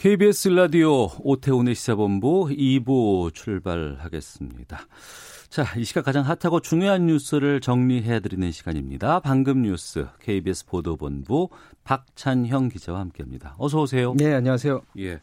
KBS 라디오 오태훈의 시사본부 2부 출발하겠습니다. 자, 이 시각 가장 핫하고 중요한 뉴스를 정리해드리는 시간입니다. 방금 뉴스 KBS 보도본부 박찬형 기자와 함께합니다. 어서 오세요. 네, 안녕하세요. 예.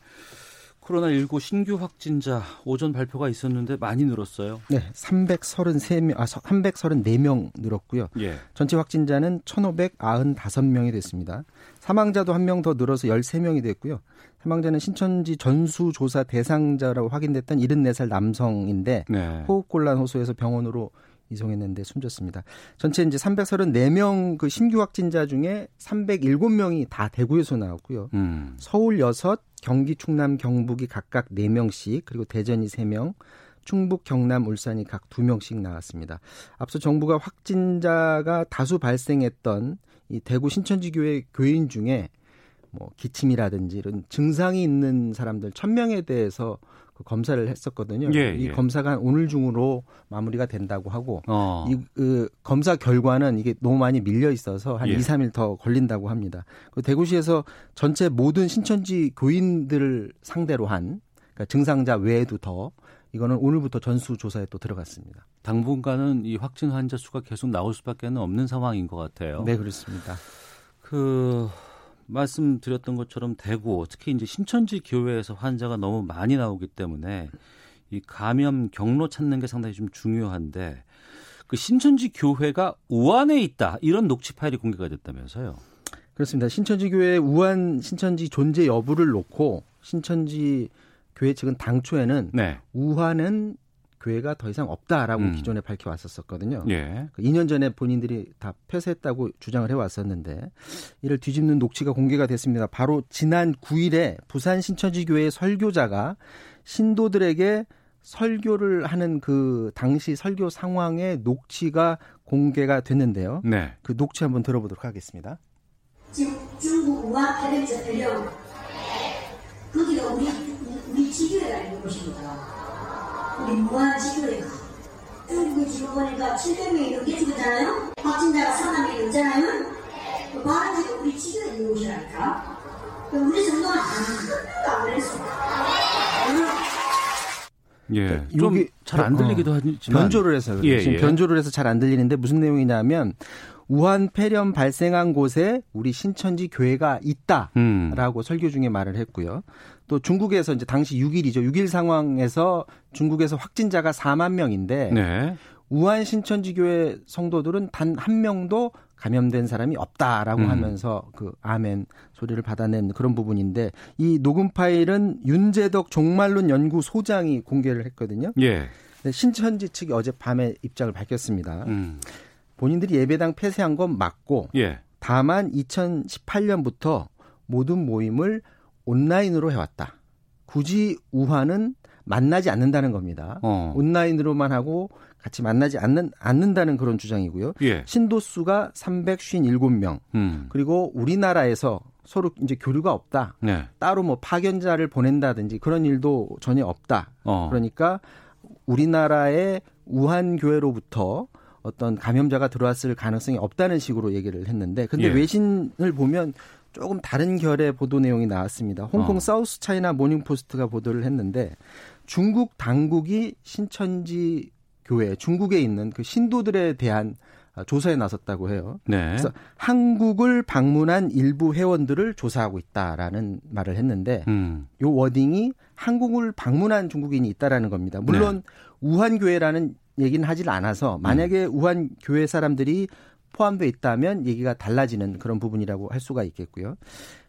코로나19 신규 확진자 오전 발표가 있었는데 많이 늘었어요. 네, 333명, 아, 334명 늘었고요. 예. 전체 확진자는 1,595명이 됐습니다. 사망자도 한 명 더 늘어서 13명이 됐고요. 사망자는 신천지 전수조사 대상자라고 확인됐던 74살 남성인데 네. 호흡곤란 호소해서 병원으로 이송했는데 숨졌습니다. 전체 이제 334명 그 신규 확진자 중에 307명이 다 대구에서 나왔고요. 음. 서울 6, 경기, 충남, 경북이 각각 4명씩, 그리고 대전이 3명, 충북, 경남, 울산이 각 2명씩 나왔습니다. 앞서 정부가 확진자가 다수 발생했던 이 대구 신천지 교회 교인 중에 뭐 기침이라든지 이런 증상이 있는 사람들 1000명에 대해서 그 검사를 했었거든요. 예, 이 예. 검사가 오늘 중으로 마무리가 된다고 하고 어. 이 그, 검사 결과는 이게 너무 많이 밀려 있어서 한 예. 2, 3일 더 걸린다고 합니다. 그 대구시에서 전체 모든 신천지 교인들을 상대로 한 그러니까 증상자 외에도 더 이거는 오늘부터 전수 조사에 또 들어갔습니다. 당분간은 이 확진 환자 수가 계속 나올 수밖에 없는 상황인 것 같아요. 네, 그렇습니다. 그 말씀드렸던 것처럼 대구 특히 이제 신천지 교회에서 환자가 너무 많이 나오기 때문에 이 감염 경로 찾는 게 상당히 좀 중요한데 그 신천지 교회가 우한에 있다 이런 녹취 파일이 공개가 됐다면서요. 그렇습니다. 신천지 교회 우한 신천지 존재 여부를 놓고 신천지 교회 측은 당초에는 네. 우한은 교회가 더 이상 없다라고 음. 기존에 밝혀왔었거든요. 예. 그 2년 전에 본인들이 다 폐쇄했다고 주장을 해왔었는데 이를 뒤집는 녹취가 공개가 됐습니다. 바로 지난 9일에 부산 신천지 교회 설교자가 신도들에게 설교를 하는 그 당시 설교 상황의 녹취가 공개가 됐는데요. 네. 그 녹취 한번 들어보도록 하겠습니다. 지금 중국 우한 패력에서 들려온 거기가 우리 우리 지교회가 있는 곳입니다. 우리 무한 지교회가 중국에 지금 보니까 700명이 넘게 죽었잖아요. 확진자가 4만 명이 넘잖아요. 그 바람지가 우리 지교회 있는 곳이라니까. 그럼 우리 정도는 아무것도 안 그랬어. 예. 여기 좀잘안 어, 들리기도 하지만 변조를 해서 그래요. 예, 지금 예. 변조를 해서 잘 안 들리는데 무슨 내용이냐면 우한 폐렴 발생한 곳에 우리 신천지 교회가 있다. 음. 라고 설교 중에 말을 했고요. 또 중국에서 이제 당시 6일이죠. 6일 상황에서 중국에서 확진자가 4만 명인데 네. 우한 신천지 교회 성도들은 단 한 명도 감염된 사람이 없다라고 음. 하면서 그 아멘 소리를 받아낸 그런 부분인데 이 녹음 파일은 윤재덕 종말론 연구 소장이 공개를 했거든요. 예. 근데 신천지 측이 어제 밤에 입장을 밝혔습니다. 음. 본인들이 예배당 폐쇄한 건 맞고 예. 다만 2018년부터 모든 모임을 온라인으로 해왔다. 굳이 우한은 만나지 않는다는 겁니다. 어. 온라인으로만 하고 같이 만나지 않는, 않는다는 그런 주장이고요. 예. 신도 수가 357명. 음. 그리고 우리나라에서 서로 이제 교류가 없다. 네. 따로 뭐 파견자를 보낸다든지 그런 일도 전혀 없다. 어. 그러니까 우리나라의 우한 교회로부터 어떤 감염자가 들어왔을 가능성이 없다는 식으로 얘기를 했는데 근데 예. 외신을 보면 조금 다른 결의 보도 내용이 나왔습니다. 홍콩 어. 사우스 차이나 모닝 포스트가 보도를 했는데 중국 당국이 신천지 교회 중국에 있는 그 신도들에 대한 아, 조사에 나섰다고 해요. 네. 그래서 한국을 방문한 일부 회원들을 조사하고 있다라는 말을 했는데 음. 요 워딩이 한국을 방문한 중국인이 있다라는 겁니다. 물론 우한 교회라는 얘기는 하질 않아서 만약에 우한 교회 사람들이 포함돼 있다면 얘기가 달라지는 그런 부분이라고 할 수가 있겠고요.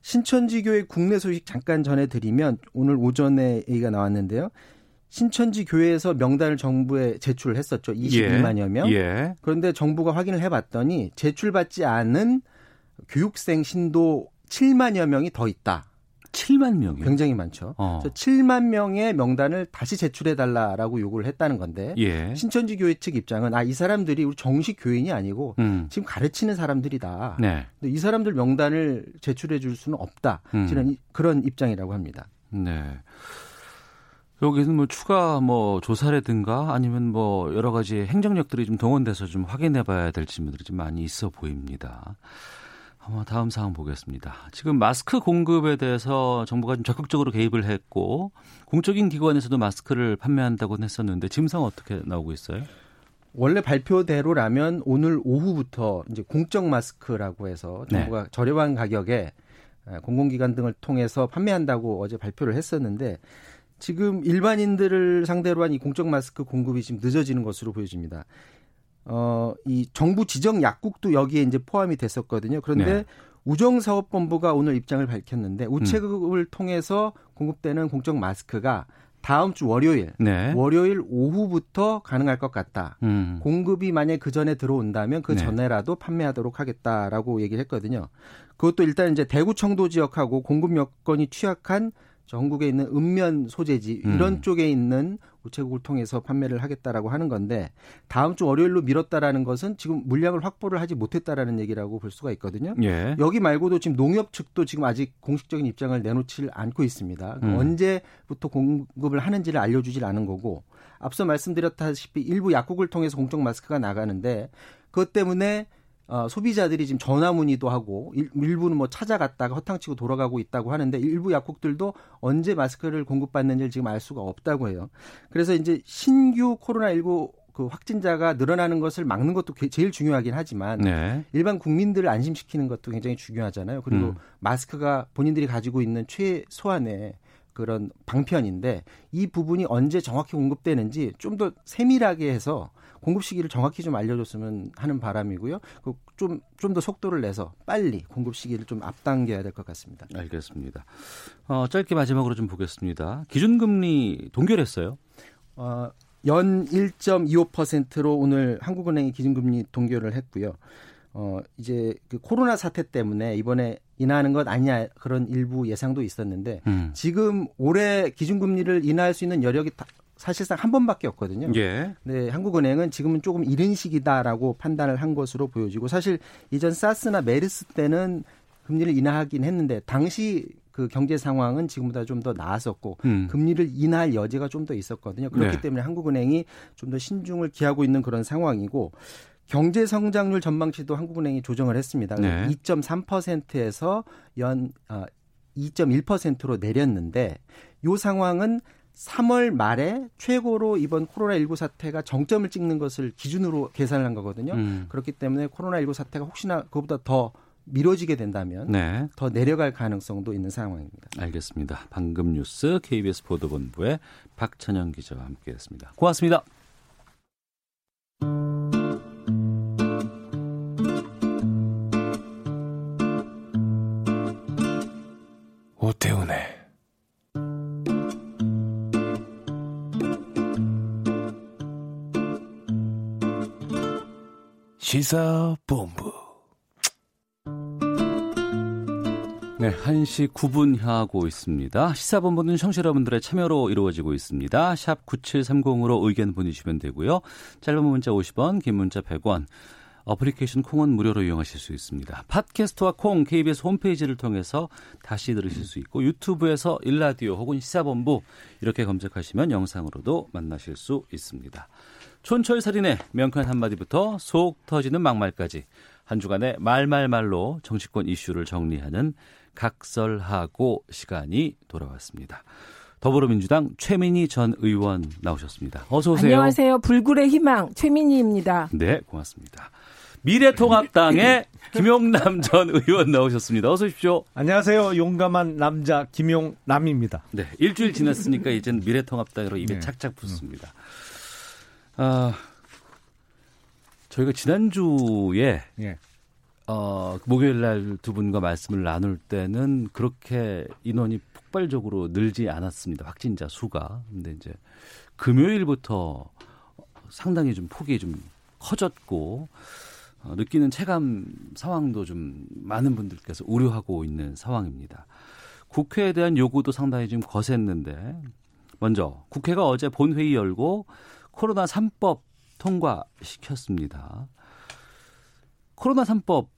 신천지 교회 국내 소식 잠깐 전해드리면 오늘 오전에 얘기가 나왔는데요. 신천지 교회에서 명단을 정부에 제출을 했었죠. 22만여 명. 예. 그런데 정부가 확인을 해봤더니 제출받지 않은 교육생 신도 7만여 명이 더 있다. 7만 명이요? 굉장히 많죠. 어. 7만 명의 명단을 다시 제출해 달라라고 요구를 했다는 건데 예. 신천지 교회 측 입장은 아 이 사람들이 우리 정식 교인이 아니고 음. 지금 가르치는 사람들이다. 네. 근데 이 사람들 명단을 제출해 줄 수는 없다. 음. 그런 입장이라고 합니다. 네. 여기는 뭐 추가 뭐 조사라든가 아니면 뭐 여러 가지 행정력들이 좀 동원돼서 좀 확인해 봐야 될 질문들이 좀 많이 있어 보입니다. 한번 다음 상황 보겠습니다. 지금 마스크 공급에 대해서 정부가 좀 적극적으로 개입을 했고 공적인 기관에서도 마스크를 판매한다고 했었는데 지금 상황 어떻게 나오고 있어요? 원래 발표대로라면 오늘 오후부터 이제 공적 마스크라고 해서 네. 정부가 네. 저렴한 가격에 공공기관 등을 통해서 판매한다고 어제 발표를 했었는데 지금 일반인들을 상대로 한 이 공적 마스크 공급이 지금 늦어지는 것으로 보여집니다. 어, 이 정부 지정 약국도 여기에 이제 포함이 됐었거든요. 그런데 네. 우정사업본부가 오늘 입장을 밝혔는데 우체국을 음. 통해서 공급되는 공적 마스크가 다음 주 월요일, 네. 월요일 오후부터 가능할 것 같다. 음. 공급이 만약 그 전에 들어온다면 그 네. 전에라도 판매하도록 하겠다라고 얘기를 했거든요. 그것도 일단 이제 대구 청도 지역하고 공급 여건이 취약한 전국에 있는 읍면 소재지 이런 음. 쪽에 있는 우체국을 통해서 판매를 하겠다라고 하는 건데 다음 주 월요일로 미뤘다라는 것은 지금 물량을 확보를 하지 못했다라는 얘기라고 볼 수가 있거든요. 예. 여기 말고도 지금 농협 측도 지금 아직 공식적인 입장을 내놓지 않고 있습니다. 음. 언제부터 공급을 하는지를 알려주질 않은 거고 앞서 말씀드렸다시피 일부 약국을 통해서 공적 마스크가 나가는데 그것 때문에 어, 소비자들이 지금 전화 문의도 하고 일, 일부는 뭐 찾아갔다가 허탕치고 돌아가고 있다고 하는데 일부 약국들도 언제 마스크를 공급받는지를 지금 알 수가 없다고 해요. 그래서 이제 신규 코로나19 그 확진자가 늘어나는 것을 막는 것도 제일 중요하긴 하지만 네. 일반 국민들을 안심시키는 것도 굉장히 중요하잖아요. 그리고 음. 마스크가 본인들이 가지고 있는 최소한의 그런 방편인데 이 부분이 언제 정확히 공급되는지 좀 더 세밀하게 해서 공급 시기를 정확히 좀 알려줬으면 하는 바람이고요. 좀 좀 더 속도를 내서 빨리 공급 시기를 좀 앞당겨야 될 것 같습니다. 알겠습니다. 어, 짧게 마지막으로 좀 보겠습니다. 기준금리 동결했어요? 어, 연 1.25%로 오늘 한국은행이 기준금리 동결을 했고요. 어, 이제 그 코로나 사태 때문에 이번에 인하하는 것 아니냐 그런 일부 예상도 있었는데 음. 지금 올해 기준금리를 인하할 수 있는 여력이 사실상 한 번밖에 없거든요. 예. 네, 한국은행은 지금은 조금 이른 시기다라고 판단을 한 것으로 보여지고 사실 이전 사스나 메르스 때는 금리를 인하하긴 했는데 당시 그 경제 상황은 지금보다 좀 더 나았었고 음. 금리를 인하할 여지가 좀 더 있었거든요. 그렇기 네. 때문에 한국은행이 좀 더 신중을 기하고 있는 그런 상황이고 경제 성장률 전망치도 한국은행이 조정을 했습니다. 네. 2.3%에서 연 어, 2.1%로 내렸는데 이 상황은 3월 말에 최고로 이번 코로나19 사태가 정점을 찍는 것을 기준으로 계산을 한 거거든요. 음. 그렇기 때문에 코로나19 사태가 혹시나 그보다 더 미뤄지게 된다면 네. 더 내려갈 가능성도 있는 상황입니다. 알겠습니다. 방금 뉴스 KBS 보도본부의 박찬영 기자와 함께했습니다. 고맙습니다. 오태훈의 시사본부. 네, 1시 9분 향하고 있습니다. 시사본부는 청취 여러분들의 참여로 이루어지고 있습니다. 샵 9730으로 의견 보내주시면 되고요. 짧은 문자 50원, 긴 문자 100원. 어플리케이션 콩은 무료로 이용하실 수 있습니다. 팟캐스트와 콩 KBS 홈페이지를 통해서 다시 들으실 수 있고 유튜브에서 일라디오 혹은 시사본부 이렇게 검색하시면 영상으로도 만나실 수 있습니다. 촌철살인의 명쾌한 한마디부터 속 터지는 막말까지 한 주간의 말말말로 정치권 이슈를 정리하는 각설하고 시간이 돌아왔습니다. 더불어민주당 최민희 전 의원 나오셨습니다. 어서 오세요. 안녕하세요. 불굴의 희망 최민희입니다. 네, 고맙습니다. 미래통합당의 김용남 전 의원 나오셨습니다. 어서 오십시오. 안녕하세요. 용감한 남자 김용남입니다. 네, 일주일 지났으니까 이제는 미래통합당으로 입에 네. 착착 붙습니다. 아, 저희가 지난주에 예. 어, 목요일 날 두 분과 말씀을 나눌 때는 그렇게 인원이 폭발적으로 늘지 않았습니다. 확진자 수가. 근데 이제 금요일부터 상당히 좀 폭이 좀 커졌고 어, 느끼는 체감 상황도 좀 많은 분들께서 우려하고 있는 상황입니다. 국회에 대한 요구도 상당히 좀 거셌는데 먼저 국회가 어제 본회의 열고 코로나 3법 통과시켰습니다. 코로나 3법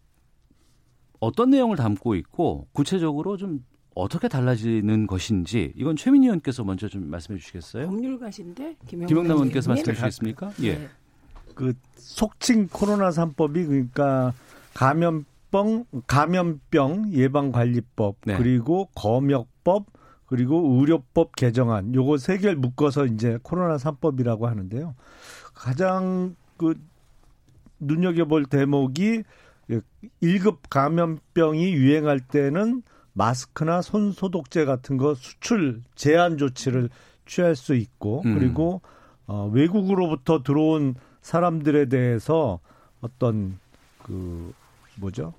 어떤 내용을 담고 있고 구체적으로 좀 어떻게 달라지는 것인지 이건 최민희 의원께서 먼저 좀 말씀해 주시겠어요? 법률가신데 김영남 의원께서 말씀해 주시겠습니까? 예. 네. 그 속칭 코로나 3법이 그러니까 감염병 감염병 예방 관리법 네. 그리고 검역법 그리고 의료법 개정안 요거 세 개를 묶어서 이제 코로나 3법이라고 하는데요. 가장 그 눈여겨볼 대목이 1급 감염병이 유행할 때는 마스크나 손 소독제 같은 거 수출 제한 조치를 취할 수 있고 음. 그리고 어, 외국으로부터 들어온 사람들에 대해서 어떤 그 뭐죠?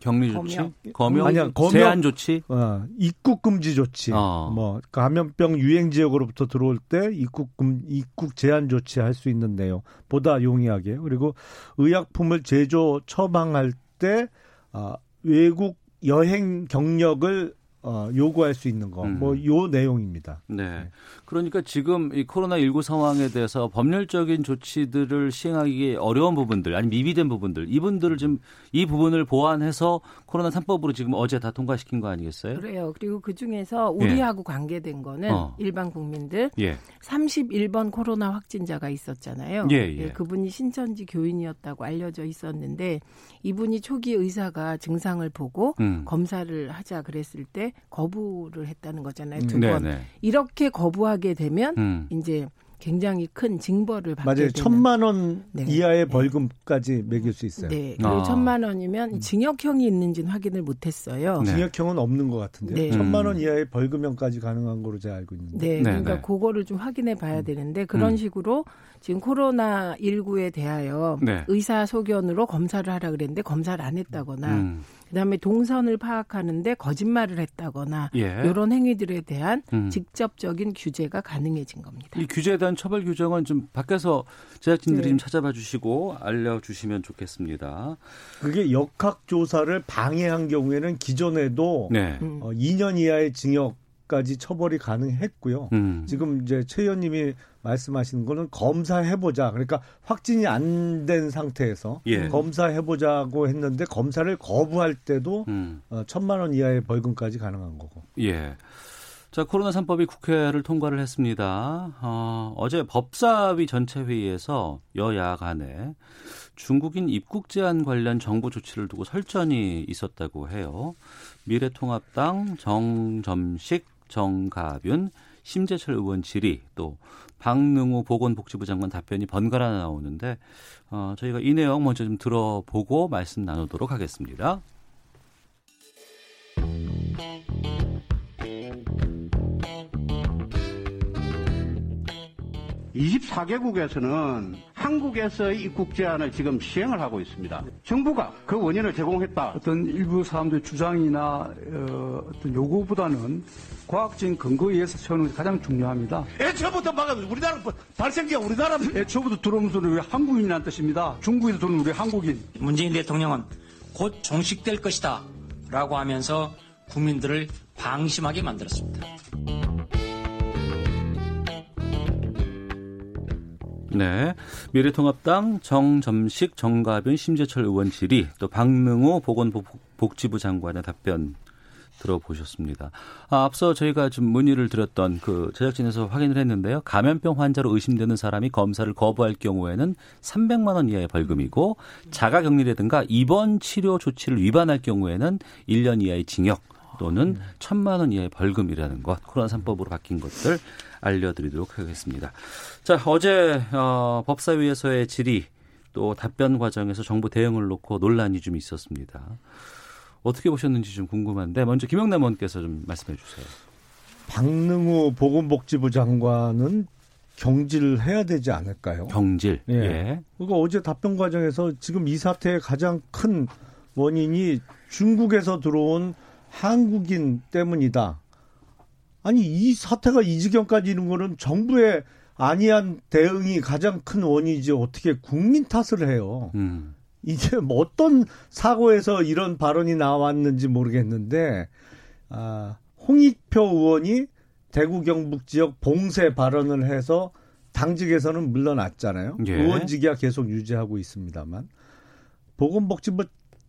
격리 조치, 검역. 검역, 아니야, 검역. 제한 조치. 어, 입국 금지 조치. 어. 뭐 감염병 유행 지역으로부터 들어올 때 입국 금 입국 제한 조치 할 수 있는 내용 보다 용이하게 그리고 의약품을 제조 처방할 때 아, 외국 여행 경력을 어, 요구할 수 있는 거 음. 뭐요 내용입니다. 네. 그러니까 지금 이 코로나19 상황에 대해서 법률적인 조치들을 시행하기 어려운 부분들, 아니 미비된 부분들, 이분들을 지금 이 부분을 보완해서 코로나 3법으로 지금 어제 다 통과시킨 거 아니겠어요? 그래요. 그리고 그 중에서 우리하고 관계된 거는 어. 일반 국민들 예. 31번 코로나 확진자가 있었잖아요. 예, 예. 그분이 신천지 교인이었다고 알려져 있었는데 이분이 초기 의사가 증상을 보고 음. 검사를 하자 그랬을 때 거부를 했다는 거잖아요. 두 네, 번. 네. 이렇게 거부하게 되면 음. 이제 굉장히 큰 징벌을 받게 맞아요. 되는 천만 원 네. 이하의 네. 벌금까지 매길 수 있어요. 네. 그리고 아. 천만 원이면 징역형이 있는지는 확인을 못 했어요. 네. 징역형은 없는 것 같은데요. 네. 천만 원 음. 이하의 벌금형까지 가능한 거로 제가 알고 있는데. 네, 네, 그러니까 네. 그거를 좀 확인해 봐야 되는데 그런 음. 식으로 지금 코로나 19에 대하여 네. 의사 소견으로 검사를 하라 그랬는데 검사를 안 했다거나 음. 그다음에 동선을 파악하는데 거짓말을 했다거나 예. 이런 행위들에 대한 음. 직접적인 규제가 가능해진 겁니다. 이 규제에 대한 처벌 규정은 좀 밖에서 제작진들이 네. 좀 찾아봐 주시고 알려주시면 좋겠습니다. 그게 역학 조사를 방해한 경우에는 기존에도 네. 음. 어, 2년 이하의 징역 까지 처벌이 가능했고요. 음. 지금 이제 최 의원님이 말씀하시는 거는 검사해보자. 그러니까 확진이 안 된 상태에서 예. 검사해보자고 했는데 검사를 거부할 때도 음. 어, 천만 원 이하의 벌금까지 가능한 거고. 예. 자, 코로나 3법이 국회를 통과를 했습니다. 어, 어제 법사위 전체 회의에서 여야 간에 중국인 입국 제한 관련 정부 조치를 두고 설전이 있었다고 해요. 미래통합당 정점식, 정가윤, 심재철 의원 질의 또 박능우 보건복지부 장관 답변이 번갈아 나오는데 어, 저희가 이 내용 먼저 좀 들어보고 말씀 나누도록 하겠습니다. 24개국에서는 한국에서의 입국 제한을 지금 시행을 하고 있습니다. 정부가 그 원인을 제공했다. 어떤 일부 사람들의 주장이나 어, 떤 요구보다는 과학적인 근거에 의해서 세우는 게 가장 중요합니다. 애초부터 막아 우리나라 발생기가 우리나라 애초부터 들어오는 소리 우리 한국인이라는 뜻입니다. 중국에서 들어오는 우리 한국인. 문재인 대통령은 곧 종식될 것이다 라고 하면서 국민들을 방심하게 만들었습니다. 네. 미래통합당 정점식, 정가변, 심재철 의원 질의, 또 박능호 보건복지부 장관의 답변 들어보셨습니다. 아, 앞서 저희가 좀 문의를 드렸던 그 제작진에서 확인을 했는데요. 감염병 환자로 의심되는 사람이 검사를 거부할 경우에는 300만 원 이하의 벌금이고 자가 격리라든가 입원 치료 조치를 위반할 경우에는 1년 이하의 징역 또는 1천만 원 이하의 벌금이라는 것 코로나 3법으로 바뀐 것들 알려드리도록 하겠습니다. 자 어제 어, 법사위에서의 질의 또 답변 과정에서 정부 대응을 놓고 논란이 좀 있었습니다. 어떻게 보셨는지 좀 궁금한데 먼저 김영남 의원께서 좀 말씀해 주세요. 박능우 보건복지부 장관은 경질을 해야 되지 않을까요? 경질. 예. 예. 그러니까 어제 답변 과정에서 지금 이 사태의 가장 큰 원인이 중국에서 들어온 한국인 때문이다. 아니 이 사태가 이 지경까지 이른 거는 정부의 안이한 대응이 가장 큰 원인이지 어떻게 국민 탓을 해요. 음. 이게 뭐 어떤 사고에서 이런 발언이 나왔는지 모르겠는데 아, 홍익표 의원이 대구 경북 지역 봉쇄 발언을 해서 당직에서는 물러났잖아요. 예. 의원직이야 계속 유지하고 있습니다만 보건복지부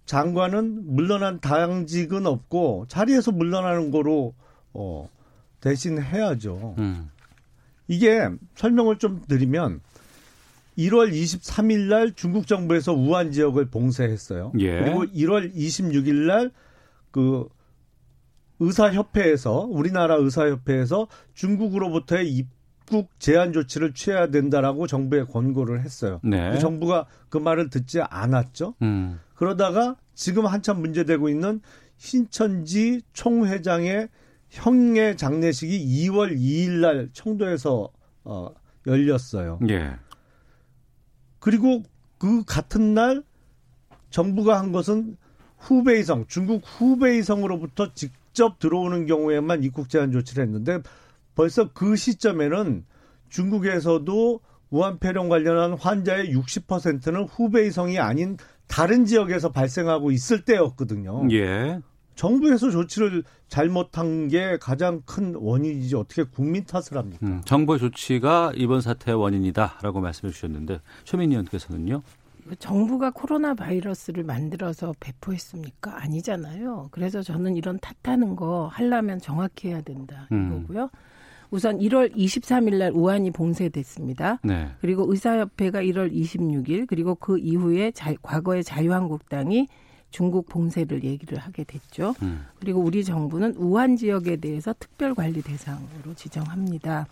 장관은 물러난 당직은 없고 자리에서 물러나는 거로 어 대신 해야죠. 음. 이게 설명을 좀 드리면 1월 23일 날 중국 정부에서 우한 지역을 봉쇄했어요. 예. 그리고 1월 26일 날그 의사협회에서 우리나라 의사협회에서 중국으로부터의 입국 제한 조치를 취해야 된다라고 정부에 권고를 했어요. 네. 그 정부가 그 말을 듣지 않았죠. 음. 그러다가 지금 한참 문제되고 있는 신천지 총회장의 형의 장례식이 2월 2일 날 청도에서 어 열렸어요. 예. 그리고 그 같은 날 정부가 한 것은 후베이성, 중국 후베이성으로부터 직접 들어오는 경우에만 입국 제한 조치를 했는데 벌써 그 시점에는 중국에서도 우한 폐렴 관련한 환자의 60%는 후베이성이 아닌 다른 지역에서 발생하고 있을 때였거든요. 예. 정부에서 조치를 잘못한 게 가장 큰 원인이지 어떻게 국민 탓을 합니까? 음, 정부의 조치가 이번 사태의 원인이다라고 말씀해 주셨는데 최민희 의원께서는요. 정부가 코로나 바이러스를 만들어서 배포했습니까? 아니잖아요. 그래서 저는 이런 탓하는 거 하려면 정확히 해야 된다 음. 이거고요. 우선 1월 23일 날 우한이 봉쇄됐습니다. 네. 그리고 의사협회가 1월 26일 그리고 그 이후에 자, 과거의 자유한국당이 중국 봉쇄를 얘기를 하게 됐죠. 음. 그리고 우리 정부는 우한 지역에 대해서 특별 관리 대상으로 지정합니다.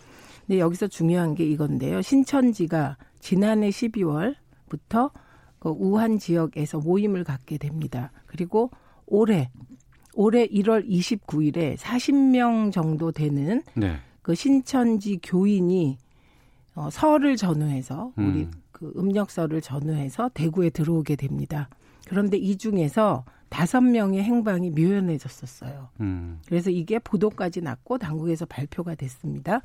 근데 여기서 중요한 게 이건데요. 신천지가 지난해 12월부터 그 우한 지역에서 모임을 갖게 됩니다. 그리고 올해 올해 1월 29일에 40명 정도 되는 네. 그 신천지 교인이 어, 서를 전후해서 우리 음. 그 음력서를 전후해서 대구에 들어오게 됩니다. 그런데 이 중에서 다섯 명의 행방이 묘연해졌었어요. 음. 그래서 이게 보도까지 났고 당국에서 발표가 됐습니다.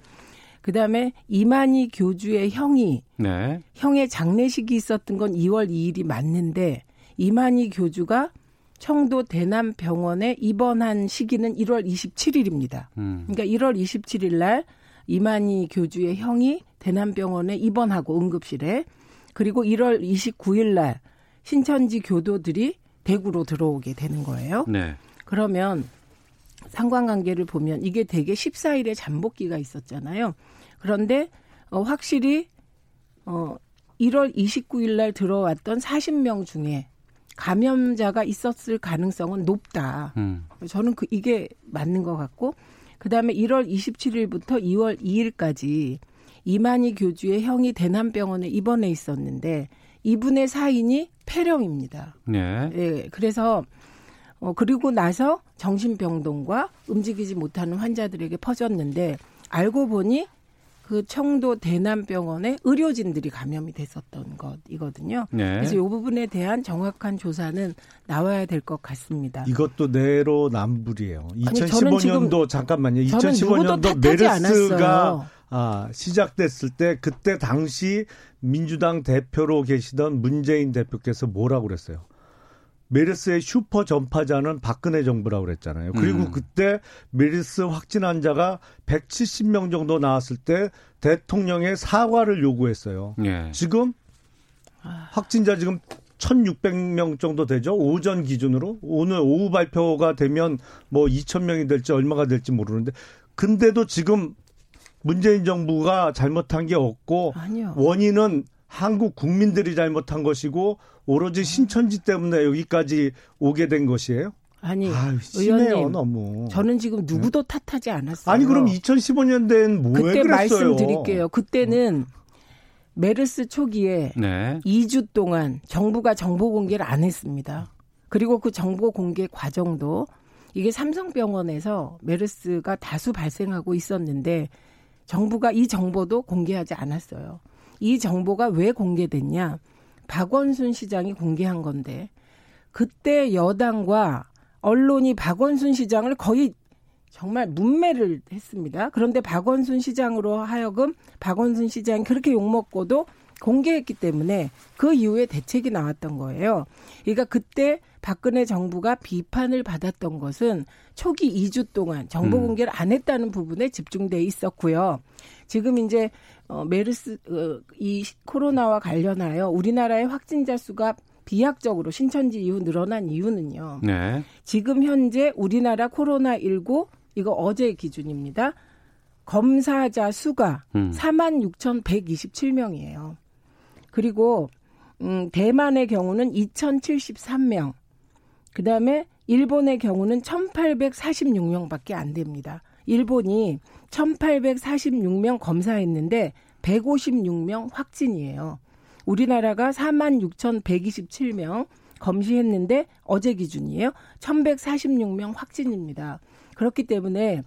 그 다음에 이만희 교주의 형이 네. 형의 장례식이 있었던 건 2월 2일이 맞는데 이만희 교주가 청도 대남병원에 입원한 시기는 1월 27일입니다. 음. 그러니까 1월 27일 날 이만희 교주의 형이 대남병원에 입원하고 응급실에 그리고 1월 29일 날 신천지 교도들이 대구로 들어오게 되는 거예요. 네. 그러면 상관관계를 보면 이게 되게 14일에 잠복기가 있었잖아요. 그런데 어, 확실히 어 1월 29일 날 들어왔던 40명 중에 감염자가 있었을 가능성은 높다. 음. 저는 그 이게 맞는 것 같고 그다음에 1월 27일부터 2월 2일까지 이만희 교주의 형이 대남병원에 입원해 있었는데 이분의 사인이 폐렴입니다. 네. 예, 그래서 어 그리고 나서 정신병동과 움직이지 못하는 환자들에게 퍼졌는데 알고 보니 그 청도 대남병원에 의료진들이 감염이 됐었던 것이거든요. 네. 그래서 이 부분에 대한 정확한 조사는 나와야 될 것 같습니다. 이것도 내로 남불이에요. 아니, 저는 2015년도 잠깐만요. 저는 누구도 2015년도 탓하지 메르스가. 아, 시작됐을 때 그때 당시 민주당 대표로 계시던 문재인 대표께서 뭐라고 그랬어요? 메르스의 슈퍼 전파자는 박근혜 정부라고 그랬잖아요. 그리고 음. 그때 메르스 확진 환자가 170명 정도 나왔을 때 대통령의 사과를 요구했어요. 예. 지금 확진자 지금 1,600명 정도 되죠. 오전 기준으로 오늘 오후 발표가 되면 뭐 2,000명이 될지 얼마가 될지 모르는데 근데도 지금 문재인 정부가 잘못한 게 없고 아니요. 원인은 한국 국민들이 잘못한 것이고 오로지 신천지 때문에 여기까지 오게 된 것이에요. 아니, 아유, 심해요, 의원님, 너무. 저는 지금 누구도 탓하지 않았어요. 아니 그럼 2015년대엔 뭐왜 그때 그랬어요? 말씀드릴게요. 그때는 메르스 초기에 네. 2주 동안 정부가 정보 공개를 안 했습니다. 그리고 그 정보 공개 과정도 이게 삼성병원에서 메르스가 다수 발생하고 있었는데 정부가 이 정보도 공개하지 않았어요. 이 정보가 왜 공개됐냐? 박원순 시장이 공개한 건데 그때 여당과 언론이 박원순 시장을 거의 정말 문매를 했습니다. 그런데 박원순 시장으로 하여금 박원순 시장이 그렇게 욕먹고도 공개했기 때문에 그 이후에 대책이 나왔던 거예요. 그러니까 그때 박근혜 정부가 비판을 받았던 것은 초기 2주 동안 정보 음. 공개를 안 했다는 부분에 집중돼 있었고요. 지금 이제 어 메르스 어, 이 코로나와 관련하여 우리나라의 확진자 수가 비약적으로 신천지 이후 늘어난 이유는요. 네. 지금 현재 우리나라 코로나 19 이거 어제 기준입니다. 검사자 수가 음. 46,127명이에요. 그리고 음, 대만의 경우는 2,073명. 그다음에 일본의 경우는 1,846명밖에 안 됩니다. 일본이 1,846명 검사했는데 156명 확진이에요. 우리나라가 46,127명 검시했는데 어제 기준이에요. 1,146명 확진입니다. 그렇기 때문에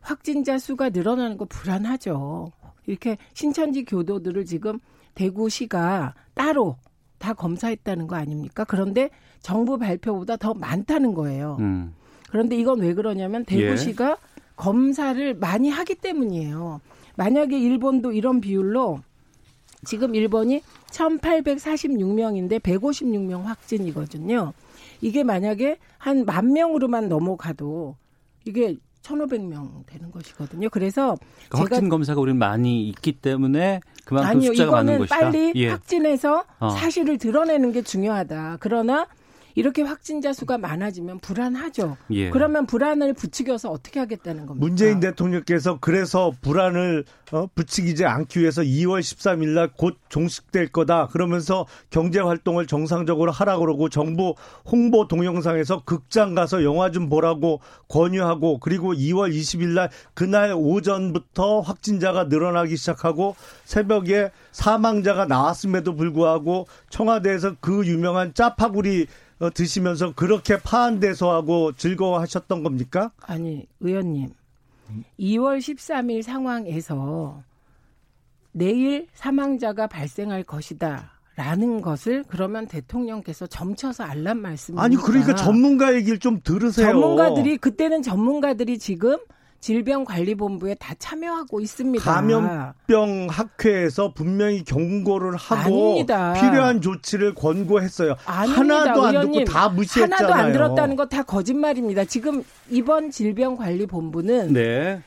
확진자 수가 늘어나는 거 불안하죠. 이렇게 신천지 교도들을 지금 대구시가 따로 다 검사했다는 거 아닙니까? 그런데 정부 발표보다 더 많다는 거예요. 음. 그런데 이건 왜 그러냐면 대구시가 검사를 많이 하기 때문이에요. 만약에 일본도 이런 비율로 지금 일본이 1,846명인데 156명 확진이거든요. 이게 만약에 한 만 명으로만 넘어가도 이게 1,500명 되는 것이거든요. 그래서 그러니까 확진 검사가 우리는 많이 있기 때문에 그만큼 아니요, 숫자가 많은 것이다. 빨리 예. 확진해서 어. 사실을 드러내는 게 중요하다. 그러나 이렇게 확진자 수가 많아지면 불안하죠. 예. 그러면 불안을 부추겨서 어떻게 하겠다는 겁니까? 문재인 대통령께서 그래서 불안을 어, 부추기지 않기 위해서 2월 13일 날 곧 종식될 거다. 그러면서 경제 활동을 정상적으로 하라 그러고 정부 홍보 동영상에서 극장 가서 영화 좀 보라고 권유하고 그리고 2월 20일 날 그날 오전부터 확진자가 늘어나기 시작하고 새벽에 사망자가 나왔음에도 불구하고 청와대에서 그 유명한 짜파구리 어, 드시면서 그렇게 파한대소하고 즐거워하셨던 겁니까? 아니, 의원님. 2월 13일 상황에서 내일 사망자가 발생할 것이다. 라는 것을 그러면 대통령께서 점쳐서 알란 말씀입니까? 아니 그러니까 전문가 얘기를 좀 들으세요. 전문가들이 그때는 전문가들이 지금 질병관리본부에 다 참여하고 있습니다. 감염병 학회에서 분명히 경고를 하고 아닙니다. 필요한 조치를 권고했어요. 아닙니다, 하나도 안 의원님. 듣고 다 무시했잖아요. 하나도 안 들었다는 거 다 거짓말입니다. 지금 이번 질병관리본부는 네.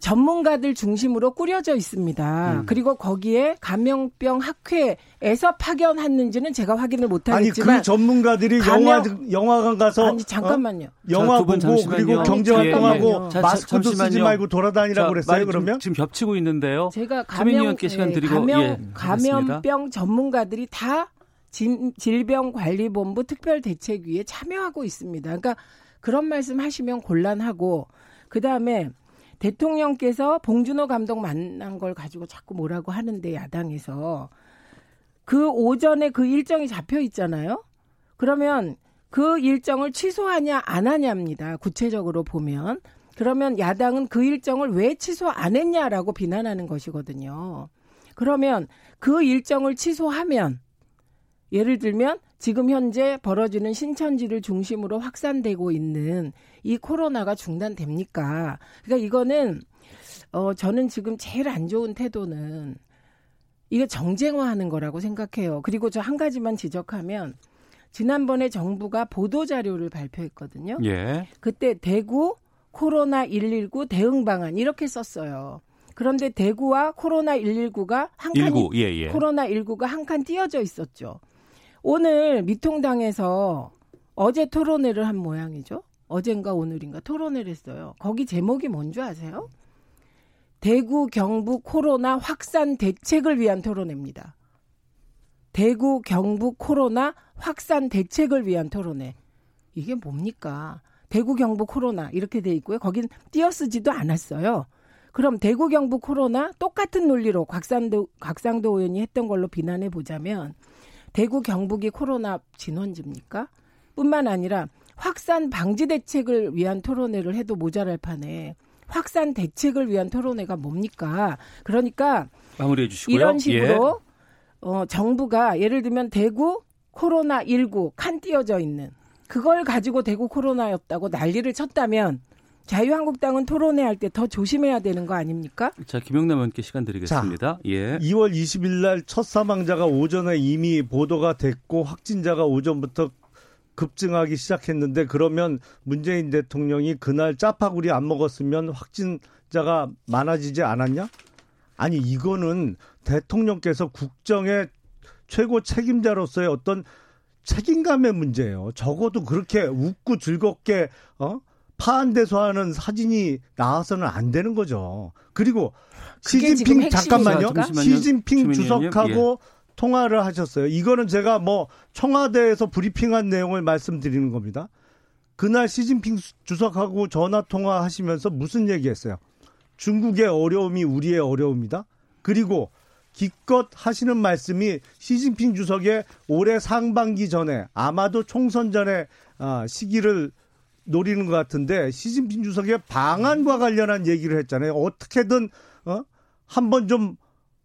전문가들 중심으로 꾸려져 있습니다. 음. 그리고 거기에 감염병 학회에서 파견했는지는 제가 확인을 아니 못하겠지만 그 전문가들이 감염- 영화 영화관 가서 아니 잠깐만요. 어? 영화 자, 보고 잠시만요. 그리고 경제 아니, 활동하고. 자, 자, 마스크도 쓰지 잠시만요. 말고 돌아다니라고 자, 그랬어요. 그러면 지금 겹치고 있는데요. 제가 감염 의원께 시간 네, 드리고 감염, 예. 감염병 전문가들이 다 진- 질병관리본부 특별대책위에 참여하고 있습니다. 그러니까 그런 말씀하시면 곤란하고 그 다음에 대통령께서 봉준호 감독 만난 걸 가지고 자꾸 뭐라고 하는데 야당에서 그 오전에 그 일정이 잡혀 있잖아요. 그러면 그 일정을 취소하냐 안 하냐입니다. 구체적으로 보면 그러면 야당은 그 일정을 왜 취소 안 했냐라고 비난하는 것이거든요. 그러면 그 일정을 취소하면 예를 들면 지금 현재 벌어지는 신천지를 중심으로 확산되고 있는 이 코로나가 중단됩니까? 그러니까 이거는 어 저는 지금 제일 안 좋은 태도는 이거 정쟁화하는 거라고 생각해요. 그리고 저 한 가지만 지적하면 지난번에 정부가 보도 자료를 발표했거든요. 예. 그때 대구 코로나 119 대응 방안 이렇게 썼어요. 그런데 대구와 코로나 119가 한 칸이 19, 예, 예. 코로나 19가 한 칸 띄어져 있었죠. 오늘 미통당에서 어제 토론회를 한 모양이죠. 어젠가 오늘인가 토론회를 했어요. 거기 제목이 뭔지 아세요? 대구 경북 코로나 확산 대책을 위한 토론회입니다. 대구 경북 코로나 확산 대책을 위한 토론회. 이게 뭡니까? 대구 경북 코로나 이렇게 돼 있고요. 거긴 띄어쓰지도 않았어요. 그럼 대구 경북 코로나 똑같은 논리로 곽상도 곽상도 의원이 했던 걸로 비난해 보자면 대구 경북이 코로나 진원지입니까? 뿐만 아니라 확산 방지 대책을 위한 토론회를 해도 모자랄 판에 확산 대책을 위한 토론회가 뭡니까? 그러니까 마무리해 주시고요. 이런 식으로 예. 어, 정부가 예를 들면 대구 코로나 19칸 띄어져 있는 그걸 가지고 대구 코로나였다고 난리를 쳤다면 자유한국당은 토론회 할 때 더 조심해야 되는 거 아닙니까? 자, 김영남 의원께 시간 드리겠습니다. 자, 예. 2월 20일 날 첫 사망자가 오전에 이미 보도가 됐고 확진자가 오전부터 급증하기 시작했는데 그러면 문재인 대통령이 그날 짜파구리 안 먹었으면 확진자가 많아지지 않았냐? 아니 이거는 대통령께서 국정의 최고 책임자로서의 어떤 책임감의 문제예요. 적어도 그렇게 웃고 즐겁게 어? 파한대소하는 사진이 나와서는 안 되는 거죠. 그리고 시진핑 잠깐만요. 시진핑. 주석하고 통화를 하셨어요. 이거는 제가 뭐 청와대에서 브리핑한 내용을 말씀드리는 겁니다. 그날 시진핑 주석하고 전화 통화하시면서 무슨 얘기했어요? 중국의 어려움이 우리의 어려움이다. 그리고 기껏 하시는 말씀이 시진핑 주석의 올해 상반기 전에 아마도 총선 전에 아, 시기를 노리는 것 같은데 시진핑 주석의 방안과 관련한 얘기를 했잖아요. 어떻게든 어? 한번 좀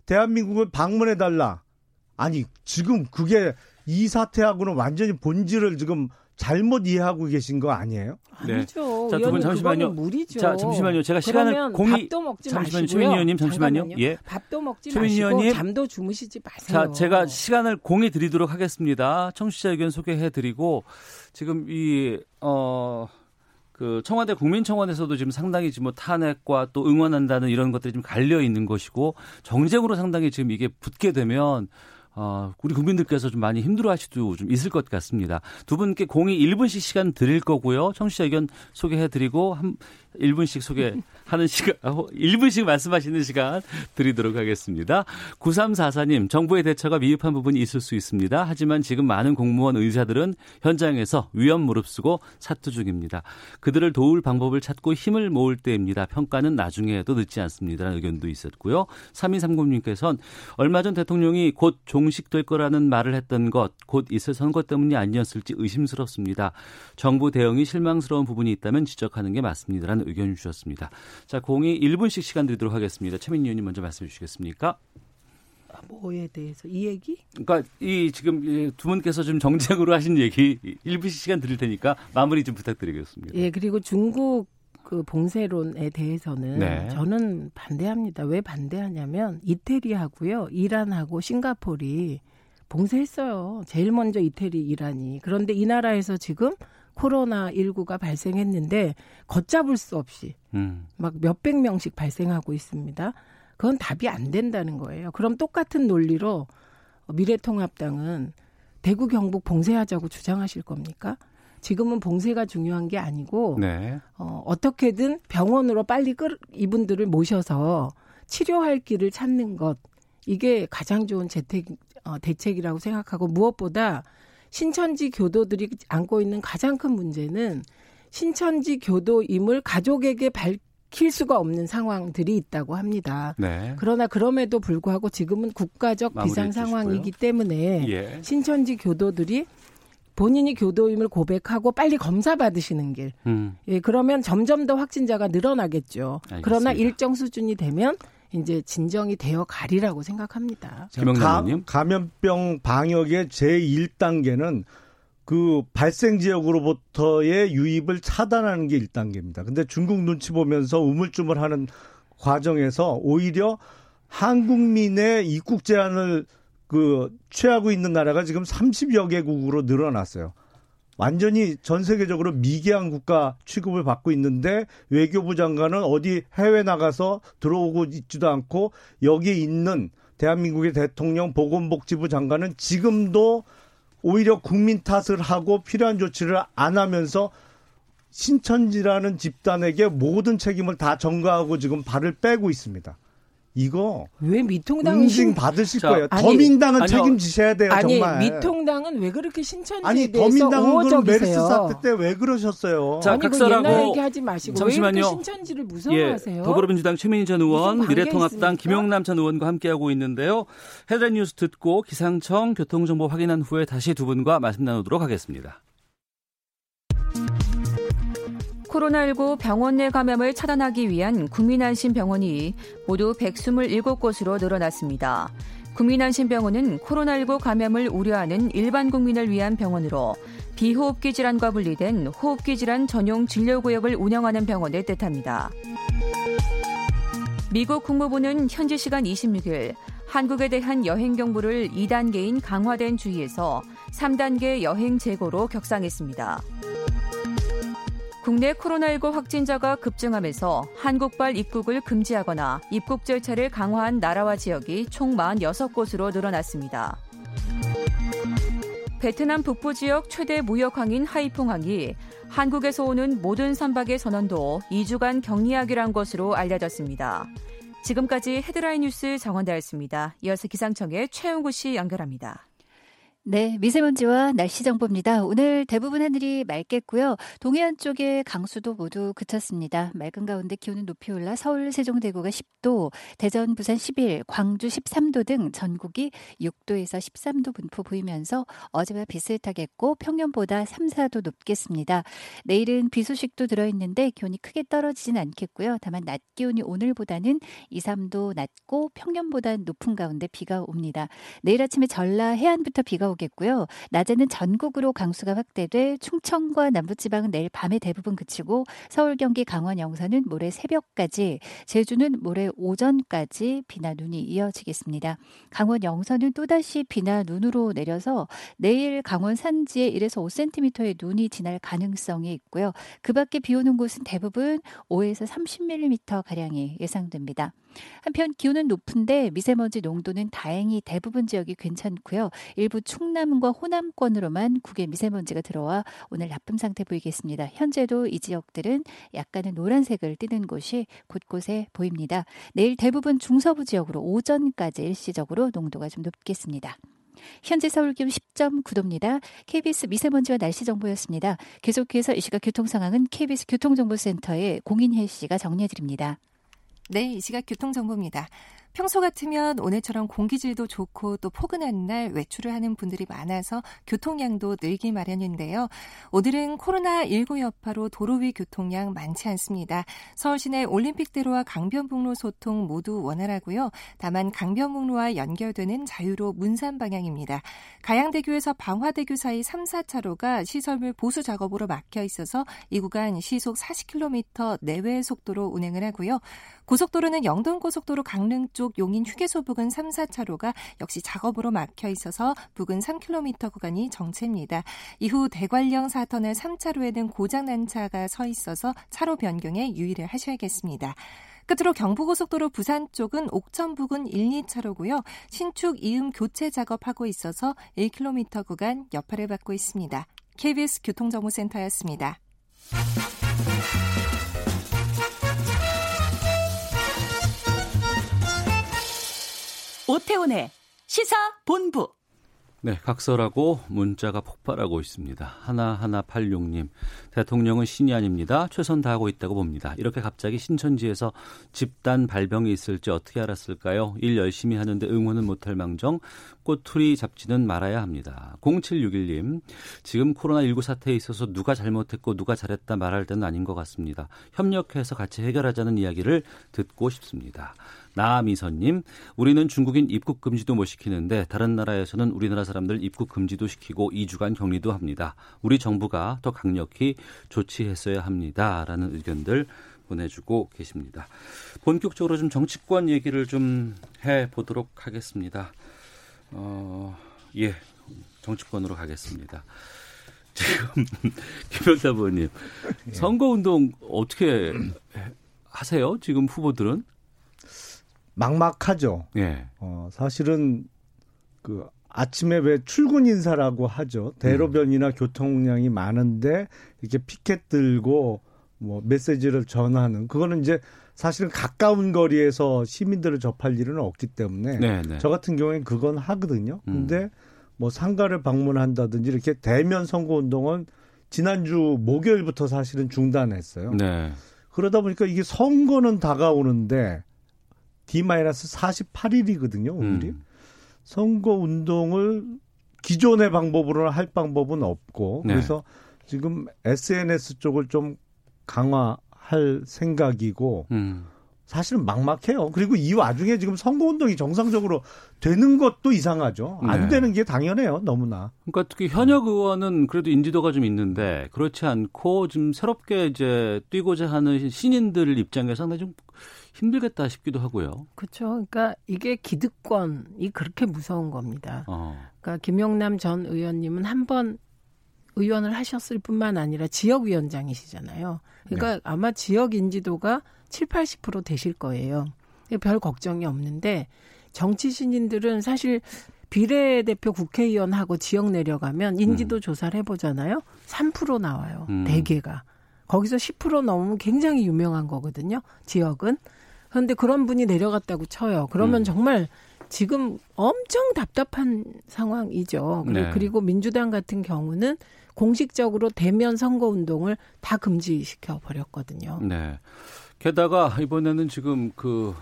대한민국을 방문해 달라. 아니 지금 그게 이 사태하고는 완전히 본질을 지금 잘못 이해하고 계신 거 아니에요? 아니죠. 자, 두 분 잠시만요. 무리죠. 자, 잠시만요. 제가 시간을 공이 밥도 먹지 잠시만요. 마시고요. 최민 의원님 잠시만요. 잠깐만요. 예. 밥도 먹지 최민 마시고 의원님. 잠도 주무시지 마세요. 자, 제가 시간을 공이 드리도록 하겠습니다. 청취자 의견 소개해 드리고 지금 이 어, 그 청와대 국민청원에서도 지금 상당히 지금 뭐 탄핵과 또 응원한다는 이런 것들이 좀 갈려 있는 것이고 정쟁으로 상당히 지금 이게 붙게 되면 어, 우리 국민들께서 좀 많이 힘들어할 수도 좀 있을 것 같습니다. 두 분께 공이 1분씩 시간 드릴 거고요. 청취자 의견 소개해드리고 한 1분씩 소개하는 시간, 1분씩 말씀하시는 시간 드리도록 하겠습니다. 9344님, 정부의 대처가 미흡한 부분이 있을 수 있습니다. 하지만 지금 많은 공무원 의사들은 현장에서 위험 무릅쓰고 사투 중입니다. 그들을 도울 방법을 찾고 힘을 모을 때입니다. 평가는 나중에 해도 늦지 않습니다. 라는 의견도 있었고요. 3230님께서는 얼마 전 대통령이 곧 종식될 거라는 말을 했던 것, 곧 있을 선거 때문이 아니었을지 의심스럽습니다. 정부 대응이 실망스러운 부분이 있다면 지적하는 게 맞습니다. 라는 의견 주셨습니다. 자, 공이 1분씩 시간 드리도록 하겠습니다. 최민희 의원님 먼저 말씀해 주시겠습니까? 뭐에 대해서 이 얘기? 그러니까 이 지금 이두 분께서 좀 정책으로 하신 얘기 1분씩 시간 드릴 테니까 마무리 좀 부탁드리겠습니다. 예, 그리고 중국 그 봉쇄론에 대해서는 네. 저는 반대합니다. 왜 반대하냐면 이태리하고요, 이란하고 싱가폴이 봉쇄했어요. 제일 먼저 이태리, 이란이. 그런데 이 나라에서 지금 코로나 19가 발생했는데 걷잡을 수 없이 음. 막 몇백 명씩 발생하고 있습니다. 그건 답이 안 된다는 거예요. 그럼 똑같은 논리로 미래통합당은 대구 경북 봉쇄하자고 주장하실 겁니까? 지금은 봉쇄가 중요한 게 아니고 네. 어, 어떻게든 병원으로 빨리 끌 이분들을 모셔서 치료할 길을 찾는 것 이게 가장 좋은 재택 어, 대책이라고 생각하고 무엇보다 신천지 교도들이 안고 있는 가장 큰 문제는 신천지 교도임을 가족에게 밝힐 수가 없는 상황들이 있다고 합니다. 네. 그러나 그럼에도 불구하고 지금은 국가적 비상 상황이기 때문에 예. 신천지 교도들이 본인이 교도임을 고백하고 빨리 검사 받으시는 길. 음. 예, 그러면 점점 더 확진자가 늘어나겠죠. 알겠습니다. 그러나 일정 수준이 되면 이제 진정이 되어 가리라고 생각합니다. 김영남 가. 감염병 방역의 제1단계는 그 발생 지역으로부터의 유입을 차단하는 게 1단계입니다. 근데 중국 눈치 보면서 우물쭈물 하는 과정에서 오히려 한국민의 입국 제한을 그 취하고 있는 나라가 지금 30여 개국으로 늘어났어요. 완전히 전 세계적으로 미개한 국가 취급을 받고 있는데 외교부 장관은 어디 해외 나가서 들어오고 있지도 않고 여기 있는 대한민국의 대통령 보건복지부 장관은 지금도 오히려 국민 탓을 하고 필요한 조치를 안 하면서 신천지라는 집단에게 모든 책임을 다 전가하고 지금 발을 빼고 있습니다. 이거 왜 미통당은 응징 신- 받으실 자, 거예요. 아니, 더민당은 아니요. 책임지셔야 돼요. 아니 정말. 미통당은 왜 그렇게 신천지에 아니 대해서 더민당은 그럼 메르스 우호적이세요? 사태 때 왜 그러셨어요? 자, 아니 그 각설하고- 옛날 얘기하지 마시고 잠시만요. 왜 신천지를 예, 무서워하세요? 더불어민주당 최민희 전 의원, 미래통합당 있습니까? 김용남 전 의원과 함께하고 있는데요. 헤드라인 뉴스 듣고 기상청 교통정보 확인한 후에 다시 두 분과 말씀 나누도록 하겠습니다. 코로나19 병원 내 감염을 차단하기 위한 국민안심병원이 모두 127곳으로 늘어났습니다. 국민안심병원은 코로나19 감염을 우려하는 일반 국민을 위한 병원으로 비호흡기 질환과 분리된 호흡기 질환 전용 진료구역을 운영하는 병원을 뜻합니다. 미국 국무부는 현지 시간 26일 한국에 대한 여행 경보를 2단계인 강화된 주의에서 3단계 여행 재고로 격상했습니다. 국내 코로나19 확진자가 급증하면서 한국발 입국을 금지하거나 입국 절차를 강화한 나라와 지역이 총 46곳으로 늘어났습니다. 베트남 북부 지역 최대 무역항인 하이퐁항이 한국에서 오는 모든 선박의 선원도 2주간 격리하기로 한 것으로 알려졌습니다. 지금까지 헤드라인 뉴스 정원다였습니다. 이어서 기상청의 최영구 씨 연결합니다. 네, 미세먼지와 날씨 정보입니다. 오늘 대부분 하늘이 맑겠고요. 동해안 쪽에 강수도 모두 그쳤습니다. 맑은 가운데 기온은 높이 올라 서울, 세종대구가 10도, 대전, 부산 11, 광주 13도 등 전국이 6도에서 13도 분포 보이면서 어제와 비슷하겠고 평년보다 3, 4도 높겠습니다. 내일은 비 소식도 들어있는데 기온이 크게 떨어지진 않겠고요. 다만 낮 기온이 오늘보다는 2, 3도 낮고 평년보다 높은 가운데 비가 옵니다. 내일 아침에 전라 해안부터 비가 오겠고요. 낮에는 전국으로 강수가 확대돼 충청과 남부지방은 내일 밤에 대부분 그치고 서울, 경기, 강원, 영서는 모레 새벽까지, 제주는 모레 오전까지 비나 눈이 이어지겠습니다. 강원, 영서는 또다시 비나 눈으로 내려서 내일 강원 산지에 1에서 5cm의 눈이 지날 가능성이 있고요. 그 밖에 비 오는 곳은 대부분 5에서 30mm 가량이 예상됩니다. 한편 기온은 높은데 미세먼지 농도는 다행히 대부분 지역이 괜찮고요. 일부 충남과 호남권으로만 국외 미세먼지가 들어와 오늘 나쁨 상태 보이겠습니다. 현재도 이 지역들은 약간의 노란색을 띠는 곳이 곳곳에 보입니다. 내일 대부분 중서부 지역으로 오전까지 일시적으로 농도가 좀 높겠습니다. 현재 서울 기온 10.9도입니다. KBS 미세먼지와 날씨 정보였습니다. 계속해서 이 시각 교통 상황은 KBS 교통정보센터의 공인혜 씨가 정리해 드립니다. 네, 이 시각 교통정보입니다. 평소 같으면 오늘처럼 공기질도 좋고 또 포근한 날 외출을 하는 분들이 많아서 교통량도 늘기 마련인데요. 오늘은 코로나19 여파로 도로 위 교통량 많지 않습니다. 서울 시내 올림픽대로와 강변북로 소통 모두 원활하고요. 다만 강변북로와 연결되는 자유로 문산 방향입니다. 가양대교에서 방화대교 사이 3, 4차로가 시설물 보수 작업으로 막혀 있어서 이 구간 시속 40km 내외 속도로 운행을 하고요. 고속도로는 영동고속도로 강릉 쪽 용인 휴게소 부근 3, 4차로가 역시 작업으로 막혀 있어서 부근 3km 구간이 정체입니다. 이후 대관령 4터널 3차로에는 고장난 차가 서 있어서 차로 변경에 유의를 하셔야겠습니다. 끝으로 경부고속도로 부산 쪽은 옥천 부근 1, 2차로고요. 신축 이음 교체 작업하고 있어서 1km 구간 여파를 받고 있습니다. KBS 교통정보센터였습니다. 오태훈의 시사 본부. 네, 각설하고 문자가 폭발하고 있습니다. 하나하나 86님, 대통령은 신이 아닙니다. 최선 다하고 있다고 봅니다. 이렇게 갑자기 신천지에서 집단 발병이 있을지 어떻게 알았을까요? 일 열심히 하는데 응원은 못할 망정, 꼬투리 잡지는 말아야 합니다. 0761님, 지금 코로나19 사태에 있어서 누가 잘못했고 누가 잘했다 말할 때는 아닌 것 같습니다. 협력해서 같이 해결하자는 이야기를 듣고 싶습니다. 나미선님, 우리는 중국인 입국 금지도 못 시키는데 다른 나라에서는 우리나라 사람들 입국 금지도 시키고 2주간 격리도 합니다. 우리 정부가 더 강력히 조치했어야 합니다. 라는 의견들 보내주고 계십니다. 본격적으로 좀 정치권 얘기를 좀 해보도록 하겠습니다. 어, 예, 정치권으로 가겠습니다. 지금 김현사 부님 선거운동 어떻게 하세요? 지금 후보들은? 막막하죠. 예. 어, 사실은 그 아침에 왜 출근 인사라고 하죠. 대로변이나 음. 교통량이 많은데 이렇게 피켓 들고 뭐 메시지를 전하는 그거는 이제 사실은 가까운 거리에서 시민들을 접할 일은 없기 때문에 네네. 네. 저 같은 경우에는 그건 하거든요. 음. 근데 뭐 상가를 방문한다든지 이렇게 대면 선거 운동은 지난주 목요일부터 사실은 중단했어요. 네. 그러다 보니까 이게 선거는 다가오는데 D-48일이거든요, 오늘이. 음. 선거 운동을 기존의 방법으로는 할 방법은 없고 네. 그래서 지금 SNS 쪽을 좀 강화 할 생각이고 음. 사실은 막막해요. 그리고 이 와중에 지금 선거 운동이 정상적으로 되는 것도 이상하죠. 안 네. 되는 게 당연해요. 너무나. 그러니까 특히 현역 의원은 그래도 인지도가 좀 있는데 그렇지 않고 좀 새롭게 이제 뛰고자 하는 신인들 입장에서 상당히 좀 힘들겠다 싶기도 하고요. 그렇죠. 그러니까 이게 기득권이 그렇게 무서운 겁니다. 어. 그러니까 김용남 전 의원님은 한 번 의원을 하셨을 뿐만 아니라 지역위원장이시잖아요. 그러니까 아마 지역 인지도가 7, 80% 되실 거예요. 별 걱정이 없는데 정치 신인들은 사실 비례대표 국회의원하고 지역 내려가면 인지도 조사를 해보잖아요. 3% 나와요. 음. 대개가. 거기서 10% 넘으면 굉장히 유명한 거거든요. 지역은. 그런데 그런 분이 내려갔다고 쳐요. 그러면 음. 정말 지금 엄청 답답한 상황이죠. 그리- 네. 그리고 민주당 같은 경우는 공식적으로 대면 선거 운동을 다 금지시켜 버렸거든요. 네. 게다가 이번에는 지금 그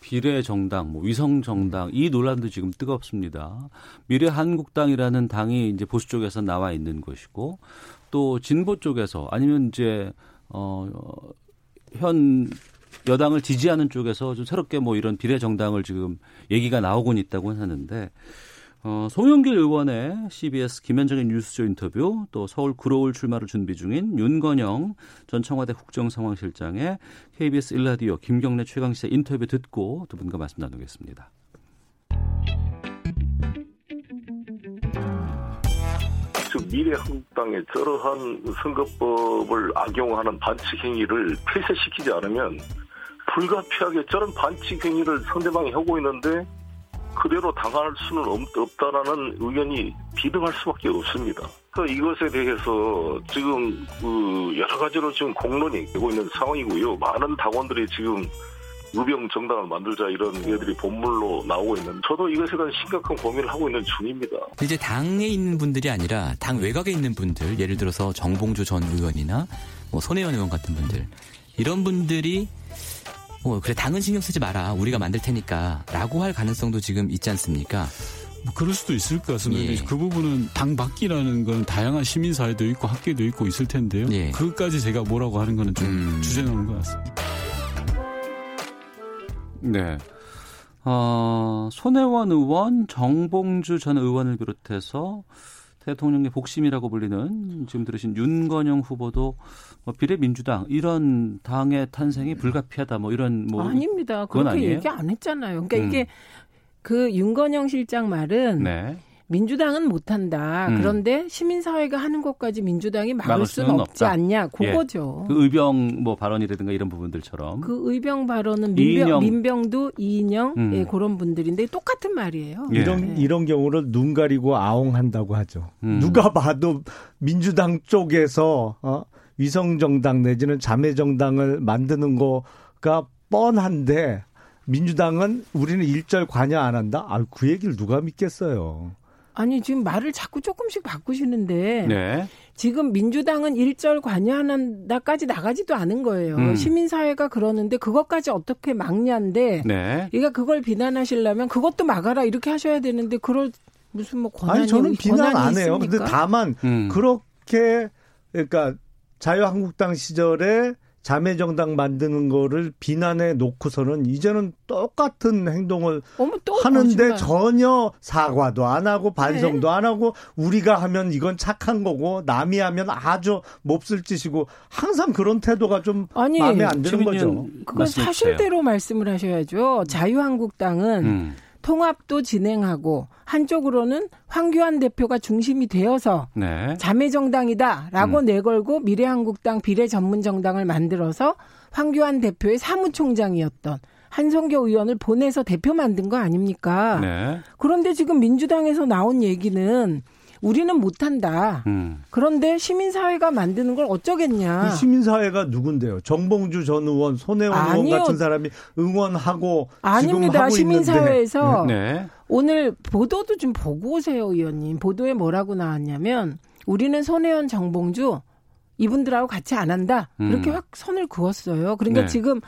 비례 정당, 뭐 위성 정당 이 논란도 지금 뜨겁습니다. 미래 한국당이라는 당이 이제 보수 쪽에서 나와 있는 것이고 또 진보 쪽에서 아니면 이제 어현 여당을 지지하는 쪽에서 좀 새롭게 뭐 이런 비례 정당을 지금 얘기가 나오곤 있다고 하는데 어, 송영길 의원의 CBS 김현정의 뉴스쇼 인터뷰, 또 서울 구로울 출마를 준비 중인 윤건영 전 청와대 국정상황실장의 KBS 일라디오 김경래 최강시사 인터뷰 듣고 두 분과 말씀 나누겠습니다. 즉 미래 한국당의 저러한 선거법을 악용하는 반칙 행위를 폐쇄시키지 않으면 불가피하게 저런 반칙 행위를 상대방이 하고 있는데 그대로 당할 수는 없- 없다라는 의견이 비등할 수밖에 없습니다. 그래서 이것에 대해서 지금 그 여러 가지로 지금 공론이 되고 있는 상황이고요. 많은 당원들이 지금 의병 정당을 만들자 이런 얘들이 본물로 나오고 있는 저도 이것에 대한 심각한 고민을 하고 있는 중입니다. 이제 당에 있는 분들이 아니라 당 외곽에 있는 분들, 예를 들어서 정봉주 전 의원이나 뭐 손혜원 의원 같은 분들 이런 분들이 뭐 그래 당은 신경 쓰지 마라 우리가 만들 테니까라고 할 가능성도 지금 있지 않습니까? 뭐 그럴 수도 있을 것 같습니다. 예. 그 부분은 당 밖이라는 건 다양한 시민사회도 있고 학계도 있고 있을 텐데요. 예. 그것까지 제가 뭐라고 하는 거는 좀 음. 주제 넘은 것 같습니다. 네. 어, 손혜원 의원, 정봉주 전 의원을 비롯해서 대통령의 복심이라고 불리는 지금 들으신 윤건영 후보도 뭐 비례민주당 이런 당의 탄생이 불가피하다 뭐 이런 뭐 아닙니다. 그렇게 아니에요? 얘기 안 했잖아요. 그러니까 음. 이게 그 윤건영 실장 말은 네. 민주당은 못한다. 음. 그런데 시민사회가 하는 것까지 민주당이 막을, 막을 수는 수는 없지 없다. 않냐. 예. 그거죠. 그 의병 뭐 발언이라든가 이런 부분들처럼 그 의병 발언은 민병, 이인영. 민병도 이인영 음. 예, 그런 분들인데 똑같은 말이에요. 이런 네. 이런 경우를 눈 가리고 아웅한다고 하죠. 음. 누가 봐도 민주당 쪽에서 어, 위성 정당 내지는 자매 정당을 만드는 거가 뻔한데 민주당은 우리는 일절 관여 안 한다. 아, 그 얘기를 누가 믿겠어요. 아니 지금 말을 자꾸 조금씩 바꾸시는데 네. 지금 민주당은 일절 관여한다까지 나가지도 않은 거예요. 음. 시민사회가 그러는데 그것까지 어떻게 막냐인데 네. 얘가 그걸 비난하시려면 그것도 막아라 이렇게 하셔야 되는데 그럴 무슨 뭐 권한이 아니 저는 비난 안 해요. 있습니까? 근데 다만 음. 그렇게 그러니까 자유한국당 시절에 자매 정당 만드는 거를 비난해 놓고서는 이제는 똑같은 행동을 어머, 또 하는데 거짓말. 전혀 사과도 안 하고 반성도 네. 안 하고 우리가 하면 이건 착한 거고 남이 하면 아주 몹쓸 짓이고 항상 그런 태도가 좀 아니, 마음에 안 드는 거죠. 그건 사실대로 말씀을 하셔야죠. 자유한국당은 음. 통합도 진행하고 한쪽으로는 황교안 대표가 중심이 되어서 네. 자매정당이다라고 음. 내걸고 미래한국당 비례전문정당을 만들어서 황교안 대표의 사무총장이었던 한성교 의원을 보내서 대표 만든 거 아닙니까? 네. 그런데 지금 민주당에서 나온 얘기는 우리는 못한다. 음. 그런데 시민사회가 만드는 걸 어쩌겠냐. 그 시민사회가 누군데요? 정봉주 전 의원, 손혜원 의원 아니요. 같은 사람이 응원하고 아닙니다. 시민사회에서 있는데. 네. 오늘 보도도 좀 보고 오세요, 의원님. 보도에 뭐라고 나왔냐면 우리는 손혜원, 정봉주 이분들하고 같이 안 한다. 음. 이렇게 확 선을 그었어요. 그러니까 네. 지금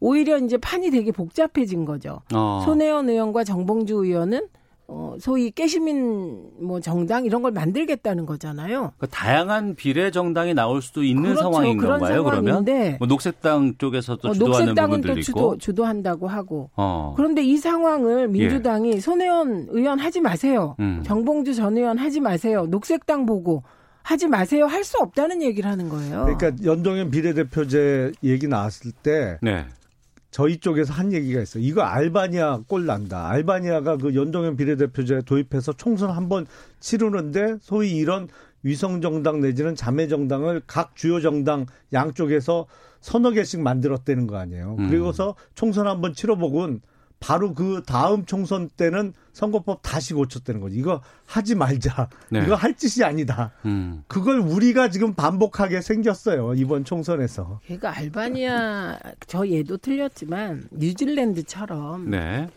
오히려 이제 판이 되게 복잡해진 거죠. 어. 손혜원 의원과 정봉주 의원은 어, 소위 깨시민 뭐 정당 이런 걸 만들겠다는 거잖아요. 그러니까 다양한 비례 정당이 나올 수도 있는 그렇죠. 상황인 그런 건가요? 그러면 상황인데. 뭐 녹색당 쪽에서도 어, 주도하는 녹색당은 또 주도. 주도한다고 하고. 어. 그런데 이 상황을 민주당이 손혜원 의원 하지 마세요. 음. 정봉주 전 의원 하지 마세요. 녹색당 보고 하지 마세요. 할 수 없다는 얘기를 하는 거예요. 그러니까 연동형 비례대표제 얘기 나왔을 때 네. 저희 쪽에서 한 얘기가 있어요. 이거 알바니아 꼴 난다. 알바니아가 그 연동형 비례대표제 도입해서 총선 한 번 치르는데 소위 이런 위성 정당 내지는 자매 정당을 각 주요 정당 양쪽에서 서너 개씩 만들었다는 거 아니에요. 음. 그리고서 총선 한 번 치러보곤 바로 그 다음 총선 때는 선거법 다시 고쳤다는 거지. 이거 하지 말자. 네. 이거 할 짓이 아니다. 음. 그걸 우리가 지금 반복하게 생겼어요. 이번 총선에서. 그러니까 알바니아 저 얘도 틀렸지만 뉴질랜드처럼 네.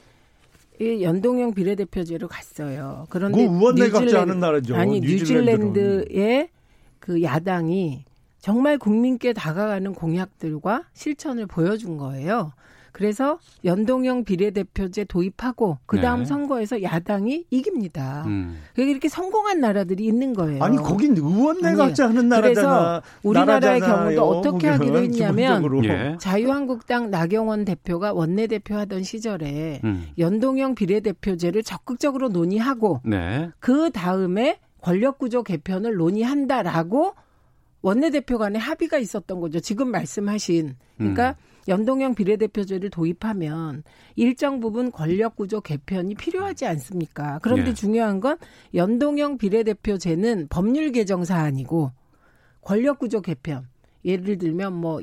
이 연동형 비례대표제로 갔어요. 그런데 의원내 각자 하는 나라죠. 아니. 뉴질랜드의 그 야당이 정말 국민께 다가가는 공약들과 실천을 보여준 거예요. 그래서 연동형 비례대표제 도입하고 그 다음 네. 선거에서 야당이 이깁니다. 음. 그게 이렇게 성공한 나라들이 있는 거예요. 아니 거긴 의원내 각자 하는 나라잖아. 그래서 우리나라의 나라잖아요. 경우도 어떻게 하기로 했냐면. 예. 자유한국당 나경원 대표가 원내대표 하던 시절에 음. 연동형 비례대표제를 적극적으로 논의하고 네. 그 다음에 권력구조 개편을 논의한다라고 원내대표 간에 합의가 있었던 거죠. 지금 말씀하신. 그러니까 연동형 비례대표제를 도입하면 일정 부분 권력 구조 개편이 필요하지 않습니까? 그런데 예. 중요한 건 연동형 비례대표제는 법률 개정 사안이고 권력 구조 개편. 예를 들면 뭐,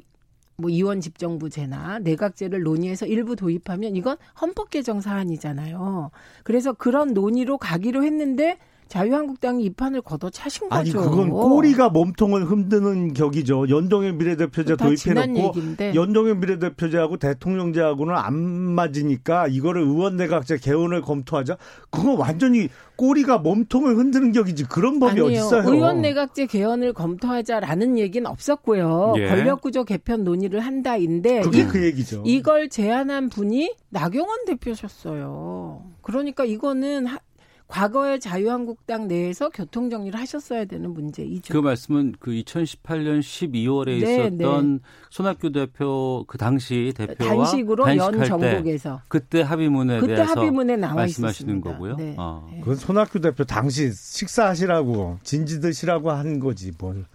뭐 이원 집정부제나 내각제를 논의해서 일부 도입하면 이건 헌법 개정 사안이잖아요. 그래서 그런 논의로 가기로 했는데 자유한국당이 이 판을 걷어차신 거죠. 아니 그건 꼬리가 몸통을 흔드는 격이죠. 연동형 비례대표제 지난 도입해놓고. 연동형 비례대표제하고 대통령제하고는 안 맞으니까 이거를 의원내각제 개헌을 검토하자. 그건 완전히 꼬리가 몸통을 흔드는 격이지. 그런 법이 아니요. 어딨어요. 의원 내각제 개헌을 검토하자라는 얘기는 없었고요. 예. 권력구조 개편 논의를 한다인데 그게 이- 그 얘기죠. 이걸 제안한 분이 나경원 대표셨어요. 그러니까 이거는 하- 과거에 자유한국당 내에서 교통 정리를 하셨어야 되는 문제이죠. 그 말씀은 그 2018년 12월에 네, 있었던 손학규 대표 그 당시 대표와 단식으로 연 단식할 정국에서. 그때 합의문에 그때 대해서 합의문에 나와 말씀하시는 있었습니다. 거고요. 네. 어. 그건 손학규 대표 당시 식사하시라고 진지 드시라고 한 거지 뭘.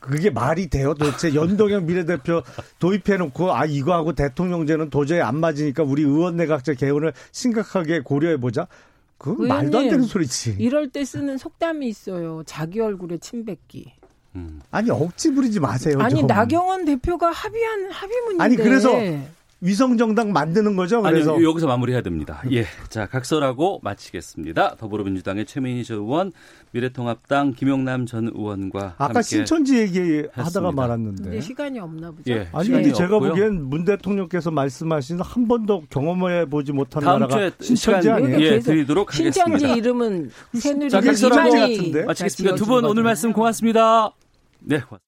그게 말이 돼요 도대체 연동형 비례대표 도입해놓고 아 이거하고 대통령제는 도저히 안 맞으니까 우리 의원 내각제 개헌을 심각하게 고려해보자. 그건 말도 안 되는 소리지. 이럴 때 쓰는 속담이 있어요. 자기 얼굴에 침 뱉기. 아니 억지 부리지 마세요. 아니 좀. 나경원 대표가 합의한 합의문인데. 아니 그래서 위성 정당 만드는 거죠. 그래서 아니, 여기서 마무리해야 됩니다. 예. 자, 각설하고 마치겠습니다. 더불어민주당의 최민희 전 의원, 미래통합당 김용남 전 의원과 아까 함께 신천지 얘기하다가. 말았는데. 근데 시간이 없나 보죠. 예, 아니 근데 제가 없고요. 보기엔 문 대통령께서 말씀하신 한 번도 경험해 보지 못한 다음 나라가 주에 신천지 아니에요? 예, 드리도록 신천지 하겠습니다. 이름은 새누리 자, 각설하고 이만희 마치겠습니다. 두 분 오늘 말씀 고맙습니다. 네, 고맙습니다.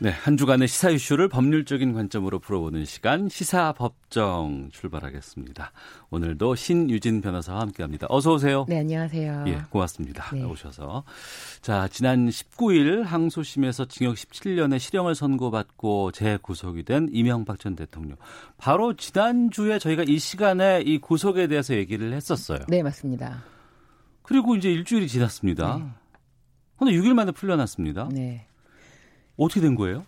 네, 한 주간의 시사 이슈를 법률적인 관점으로 풀어보는 시간 시사법정 출발하겠습니다. 오늘도 신유진 변호사와 함께합니다. 어서 오세요. 네, 안녕하세요. 예, 고맙습니다. 네. 오셔서. 자, 지난 19일 항소심에서 징역 17년의 실형을 선고받고 재구속이 된 이명박 전 대통령. 바로 지난 주에 저희가 이 시간에 이 구속에 대해서 얘기를 했었어요. 네, 맞습니다. 그리고 이제 일주일이 지났습니다. 근데 6일 만에 풀려났습니다. 네. 어떻게 된 거예요?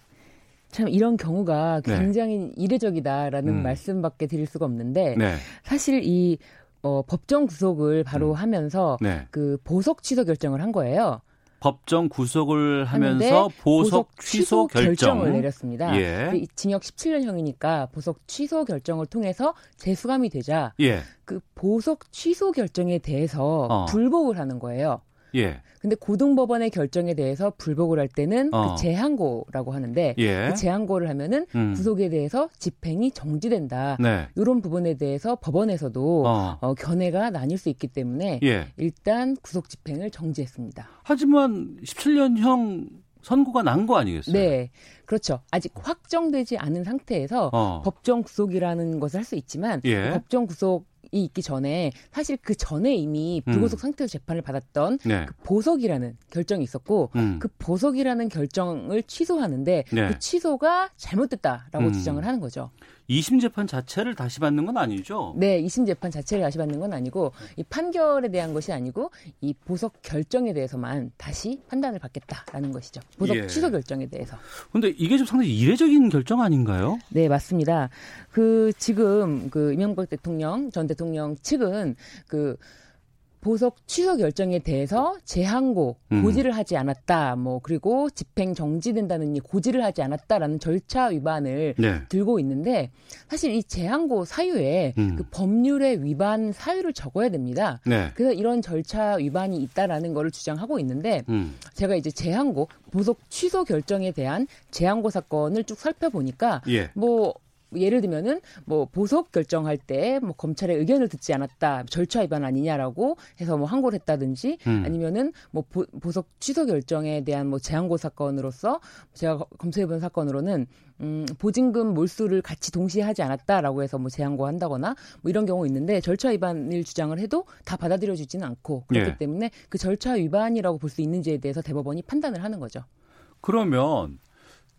참 이런 경우가 네. 굉장히 이례적이다라는 음. 말씀밖에 드릴 수가 없는데 네. 사실 이 어, 법정 구속을 바로 하면서 네. 그 보석 취소 결정을 한 거예요. 법정 구속을 하면서 보석 취소 결정. 을 내렸습니다. 예. 징역 17년형이니까 보석 취소 결정을 통해서 재수감이 되자 예. 그 보석 취소 결정에 대해서 어. 불복을 하는 거예요. 예. 근데 고등법원의 결정에 대해서 불복을 할 때는 어. 그 재항고라고 하는데 예. 그 재항고를 하면은 음. 구속에 대해서 집행이 정지된다. 네. 이런 부분에 대해서 법원에서도 어. 어, 견해가 나뉠 수 있기 때문에 예. 일단 구속 집행을 정지했습니다. 하지만 17년형 선고가 난 거 아니겠어요? 네, 그렇죠. 아직 확정되지 않은 상태에서 어. 법정 구속이라는 것을 할 수 있지만 예. 그 법정 구속이 있기 전에 사실 그 전에 이미 불구속 음. 상태에서 재판을 받았던 네. 그 보석이라는 결정이 있었고 음. 그 보석이라는 결정을 취소하는데 네. 그 취소가 잘못됐다라고 음. 주장을 하는 거죠. 2심 재판 자체를 다시 받는 건 아니죠? 네, 2심 재판 자체를 다시 받는 건 아니고 이 판결에 대한 것이 아니고 이 보석 결정에 대해서만 다시 판단을 받겠다라는 것이죠. 보석 예. 취소 결정에 대해서. 근데 이게 좀 상당히 이례적인 결정 아닌가요? 네, 맞습니다. 그 지금 그 이명박 대통령 전 대통령 측은 그 보석 취소 결정에 대해서 재항고 음. 고지를 하지 않았다. 뭐 그리고 집행 정지된다는 이 고지를 하지 않았다라는 절차 위반을 네. 들고 있는데 사실 이 재항고 사유에 음. 그 법률의 위반 사유를 적어야 됩니다. 네. 그래서 이런 절차 위반이 있다라는 거를 주장하고 있는데 음. 제가 이제 재항고 보석 취소 결정에 대한 재항고 사건을 쭉 살펴보니까 예. 뭐 예를 들면은 뭐 보석 결정할 때 뭐 검찰의 의견을 듣지 않았다 절차 위반 아니냐라고 해서 뭐 항고를 했다든지 음. 아니면은 뭐 보, 보석 취소 결정에 대한 뭐 재항고 사건으로서 제가 거- 검토해본 사건으로는 음, 보증금 몰수를 같이 동시에 하지 않았다라고 해서 뭐 재항고 한다거나 뭐 이런 경우 있는데 절차 위반을 주장을 해도 다 받아들여지지는 않고 그렇기 예. 때문에 그 절차 위반이라고 볼 수 있는지에 대해서 대법원이 판단을 하는 거죠. 그러면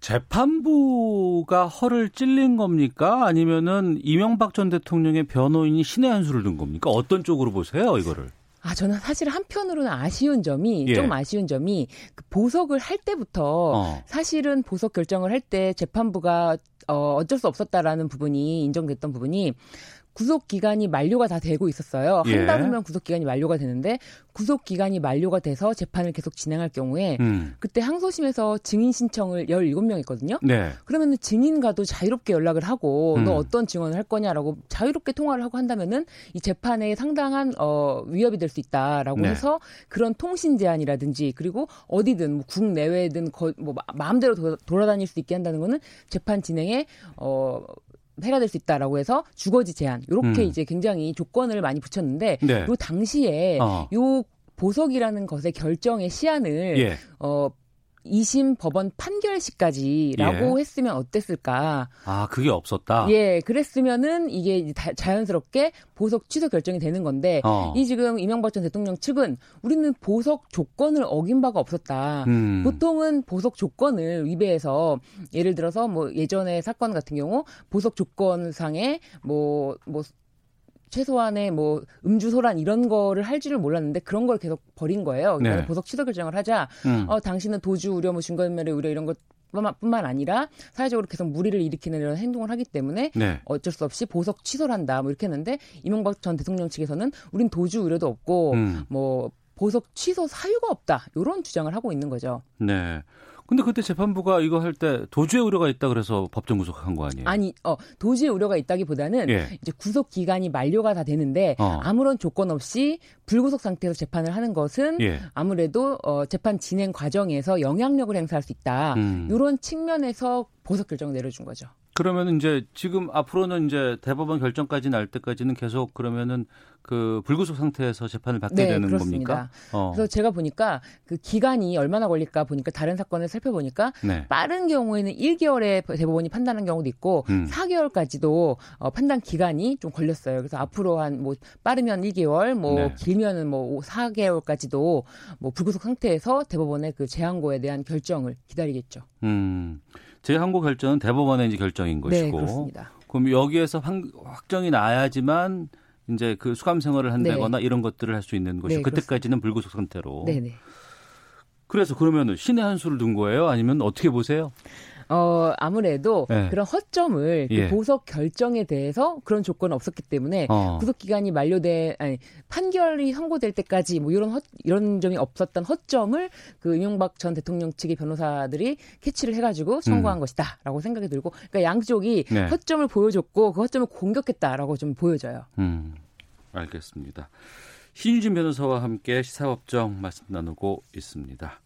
재판부가 허를 찔린 겁니까? 아니면은 이명박 전 대통령의 변호인이 신의 한 수를 든 겁니까? 어떤 쪽으로 보세요, 이거를? 아, 저는 사실 한편으로는 아쉬운 점이, 예. 좀 아쉬운 점이, 그 보석을 할 때부터, 어. 사실은 보석 결정을 할 때 재판부가, 어, 어쩔 수 없었다라는 부분이, 인정됐던 부분이, 구속 기간이 만료가 다 되고 있었어요. 예. 한달 후면 구속 기간이 만료가 되는데 구속 기간이 만료가 돼서 재판을 계속 진행할 경우에 음. 그때 항소심에서 증인 신청을 17명 했거든요. 네. 그러면은 증인과도 자유롭게 연락을 하고 음. 너 어떤 증언을 할 거냐라고 자유롭게 통화를 하고 한다면은 이 재판에 상당한 어 위협이 될 수 있다라고 네. 해서 그런 통신 제한이라든지 그리고 어디든 뭐 국내외든 거, 뭐 마- 마음대로 도, 돌아다닐 수 있게 한다는 거는 재판 진행에 어 해가 될 수 있다라고 해서 주거지 제한 이렇게 음. 이제 굉장히 조건을 많이 붙였는데 네. 요 당시에 어. 요 보석이라는 것의 결정의 시한을 예. 어 2심 법원 판결 시까지라고 예. 했으면 어땠을까? 아, 그게 없었다. 예, 그랬으면은 이게 자연스럽게 보석 취소 결정이 되는 건데 어. 이 지금 이명박 전 대통령 측은 우리는 보석 조건을 어긴 바가 없었다. 음. 보통은 보석 조건을 위배해서 예를 들어서 뭐 예전의 사건 같은 경우 보석 조건상에 뭐뭐 최소한의 뭐 음주 소란 이런 거를 할 줄을 몰랐는데 그런 걸 계속 버린 거예요. 네. 보석 취소 결정을 하자. 음. 어 당신은 도주 우려 뭐 증거인멸의 우려 이런 것 뿐만, 뿐만 아니라 사회적으로 계속 무리를 일으키는 이런 행동을 하기 때문에 네. 어쩔 수 없이 보석 취소를 한다 뭐 이렇게 했는데 이명박 전 대통령 측에서는 우린 도주 우려도 없고 음. 뭐 보석 취소 사유가 없다 이런 주장을 하고 있는 거죠. 네. 근데 그때 재판부가 이거 할 때 도주의 우려가 있다 그래서 법정 구속한 거 아니에요? 아니, 어, 도주의 우려가 있다기보다는 예. 이제 구속 기간이 만료가 다 되는데 어. 아무런 조건 없이 불구속 상태에서 재판을 하는 것은 예. 아무래도 어, 재판 진행 과정에서 영향력을 행사할 수 있다. 음. 이런 측면에서 보석 결정을 내려준 거죠. 그러면 이제 지금 앞으로는 이제 대법원 결정까지 날 때까지는 계속 그러면은 그 불구속 상태에서 재판을 받게 네, 되는 그렇습니다. 겁니까? 어. 그래서 제가 보니까 그 기간이 얼마나 걸릴까 보니까 다른 사건을 살펴보니까 네. 빠른 경우에는 1개월에 대법원이 판단한 경우도 있고 음. 4개월까지도 어, 판단 기간이 좀 걸렸어요. 그래서 앞으로 한 뭐 빠르면 1개월, 뭐 네. 길면은 뭐 4개월까지도 뭐 불구속 상태에서 대법원의 그 재항고에 대한 결정을 기다리겠죠. 음. 재항고 결정은 대법원의 이제 결정인 네, 것이고. 그렇습니다. 그럼 여기에서 확, 확정이 나야지만 이제 그 수감 생활을 한다거나 이런 것들을 할 수 있는 것이고 네, 그때까지는 불구속 상태로. 네네. 그래서 그러면은 신의 한 수를 둔 거예요? 아니면 어떻게 보세요? 어, 아무래도 네. 그런 허점을 그 예. 보석 결정에 대해서 그런 조건은 없었기 때문에 어. 구속 기간이 만료돼 아니 판결이 선고될 때까지 뭐 이런 허, 이런 점이 없었던 허점을 그 이명박 전 대통령 측의 변호사들이 캐치를 해 가지고 청구한 음. 것이다라고 생각이 들고 그러니까 양쪽이 네. 허점을 보여줬고 그 허점을 공격했다라고 좀 보여져요. 음, 알겠습니다. 신유진 변호사와 함께 시사법정 말씀 나누고 있습니다.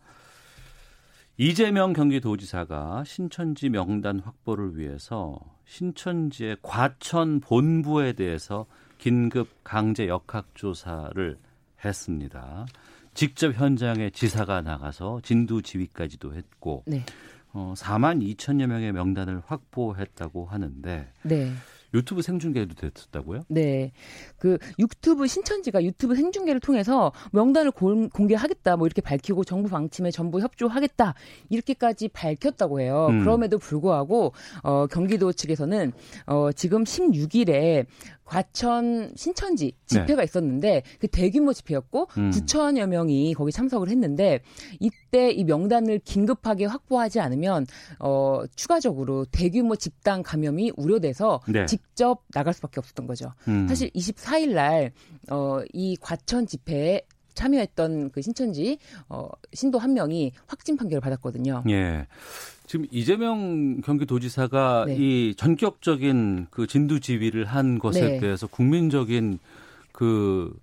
이재명 경기도지사가 신천지 명단 확보를 위해서 신천지의 과천 본부에 대해서 긴급 강제 역학 조사를 했습니다. 직접 현장에 지사가 나가서 진두 지휘까지도 했고 네. 어, 4만 2천여 명의 명단을 확보했다고 하는데 네. 유튜브 생중계도 됐었다고요? 네. 그 유튜브 신천지가 유튜브 생중계를 통해서 명단을 공, 공개하겠다 뭐 이렇게 밝히고 정부 방침에 전부 협조하겠다 이렇게까지 밝혔다고 해요. 음. 그럼에도 불구하고 어 경기도 측에서는 어 지금 16일에 과천 신천지 집회가 있었는데 그 대규모 집회였고 음. 9천여 명이 거기 참석을 했는데 이때 이 명단을 긴급하게 확보하지 않으면 어 추가적으로 대규모 집단 감염이 우려돼서 네. 직접 나갈 수밖에 없었던 거죠. 음. 사실 24일 날, 어, 이 과천 집회에 참여했던 그 신천지, 어, 신도 한 명이 확진 판결을 받았거든요. 예. 지금 이재명 경기도지사가 네. 이 전격적인 그 진두 지휘를 한 것에 네. 대해서 국민적인 그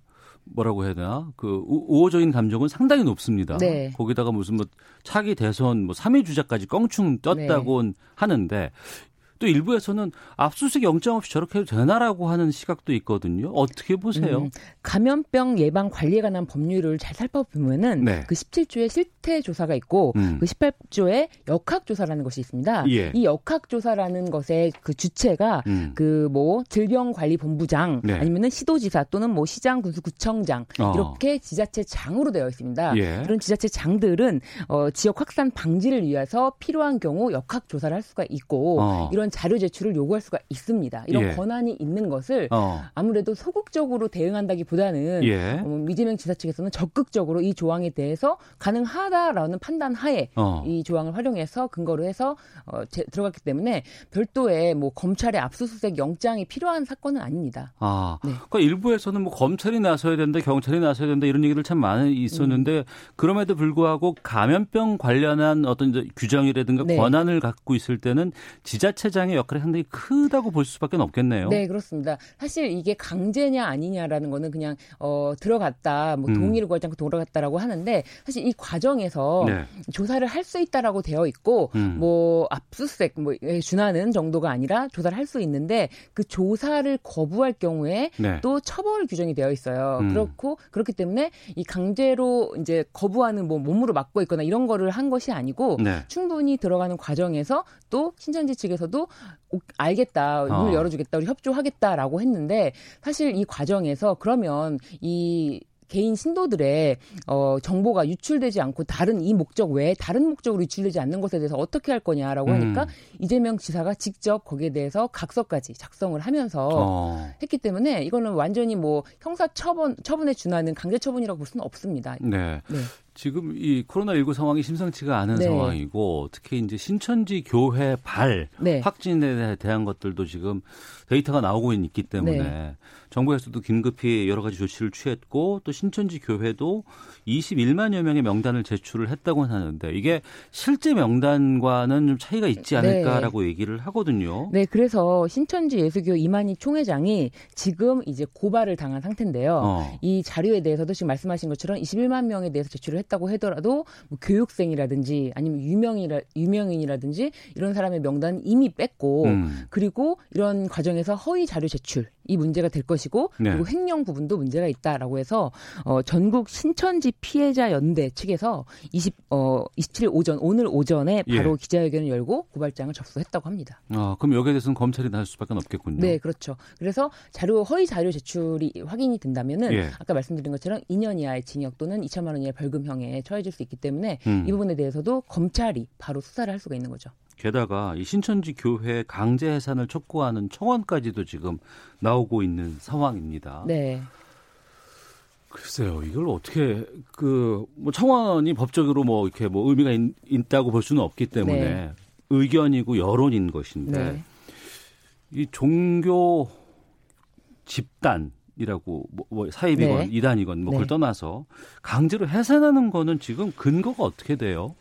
뭐라고 해야 되나 그 우- 우호적인 감정은 상당히 높습니다. 네. 거기다가 무슨 뭐 차기 대선 뭐 3위 주자까지 껑충 떴다고 네. 하는데 또 일부에서는 압수수색 영장 없이 저렇게 해도 되나라고 하는 시각도 있거든요. 어떻게 보세요? 음, 감염병 예방 관리에 관한 법률을 잘 살펴보면은 네. 그 17조에 실태 조사가 있고 음. 그 18조에 역학 조사라는 것이 있습니다. 예. 이 역학 조사라는 것의 그 주체가 음. 그뭐 질병관리본부장 네. 아니면은 시도지사 또는 뭐 시장 군수구청장 어. 이렇게 지자체 장으로 되어 있습니다. 예. 그런 지자체 장들은 어, 지역 확산 방지를 위해서 필요한 경우 역학 조사를 할 수가 있고 어. 이런 자료 제출을 요구할 수가 있습니다. 이런 예. 권한이 있는 것을 어. 아무래도 소극적으로 대응한다기보다는 예. 어, 이재명 지사 측에서는 적극적으로 이 조항에 대해서 가능하다 라는 판단 하에 어. 이 조항을 활용해서 근거로 해서 어, 제- 들어갔기 때문에 별도의 뭐 검찰의 압수수색 영장이 필요한 사건은 아닙니다. 아, 네. 그러니까 일부에서는 뭐 검찰이 나서야 된다, 경찰이 나서야 된다 이런 얘기들 참 많이 있었는데 음. 그럼에도 불구하고 감염병 관련한 어떤 규정이라든가 네. 권한을 갖고 있을 때는 지자체장의 역할이 상당히 크다고 볼 수밖에 없겠네요. 네, 그렇습니다. 사실 이게 강제냐 아니냐라는 거는 그냥 어 들어갔다, 뭐 음. 동의를 구하지 않고 들어갔다라고 하는데 사실 이 과정에 서 네. 조사를 할 수 있다라고 되어 있고 음. 뭐 압수수색 뭐에 준하는 정도가 아니라 조사를 할 수 있는데 그 조사를 거부할 경우에 네. 또 처벌 규정이 되어 있어요. 음. 그렇고 그렇기 때문에 이 강제로 이제 거부하는 뭐 몸으로 막고 있거나 이런 거를 한 것이 아니고 네. 충분히 들어가는 과정에서 또 신천지 측에서도 오- 알겠다, 문을 어. 열어주겠다, 우리 협조하겠다라고 했는데 사실 이 과정에서 그러면 이 개인 신도들의 어, 정보가 유출되지 않고 다른 이 목적 외에 다른 목적으로 유출되지 않는 것에 대해서 어떻게 할 거냐라고 음. 하니까 이재명 지사가 직접 거기에 대해서 각서까지 작성을 하면서 어. 했기 때문에 이거는 완전히 뭐 형사 처분 처분에 준하는 강제 처분이라고 볼 수는 없습니다. 네. 네. 지금 이 코로나19 상황이 심상치가 않은 네. 상황이고 특히 이제 신천지 교회 발 네. 확진에 대한 것들도 지금 데이터가 나오고 있기 때문에 네. 정부에서도 긴급히 여러 가지 조치를 취했고 또 신천지 교회도 21만여 명의 명단을 제출을 했다고 하는데 이게 실제 명단과는 좀 차이가 있지 않을까라고 얘기를 하거든요. 네, 그래서 신천지 예수교 이만희 총회장이 지금 이제 고발을 당한 상태인데요. 어. 이 자료에 대해서도 지금 말씀하신 것처럼 21만 명에 대해서 제출을 했다고 하더라도 뭐 교육생이라든지 아니면 유명이라 유명인이라든지 이런 사람의 명단 이미 뺐고 음. 그리고 이런 과정에서 허위 자료 제출 이 문제가 될 것이고 네. 그리고 횡령 부분도 문제가 있다라고 해서 어, 전국 신천지 피해자 연대 측에서 20 어, 27일 오전 오늘 오전에 바로 예. 기자회견을 열고 고발장을 접수했다고 합니다. 아, 그럼 여기에 대해서는 검찰이 나설 수밖에 없겠군요. 네, 그렇죠. 그래서 자료 허위 자료 제출이 확인이 된다면은 예. 아까 말씀드린 것처럼 2년 이하의 징역 또는 2천만 원 이하의 벌금형에 처해질 수 있기 때문에 음. 이 부분에 대해서도 검찰이 바로 수사를 할 수가 있는 거죠. 게다가 이 신천지 교회 강제 해산을 촉구하는 청원까지도 지금 나오고 있는 상황입니다. 네. 글쎄요, 이걸 어떻게 그 뭐 청원이 법적으로 뭐 이렇게 뭐 의미가 있, 다고 볼 수는 없기 때문에 네. 의견이고 여론인 것인데 네. 이 종교 집단이라고 뭐, 뭐 사입이건 네. 이단이건 뭐 그걸 네. 떠나서 강제로 해산하는 거는 지금 근거가 어떻게 돼요?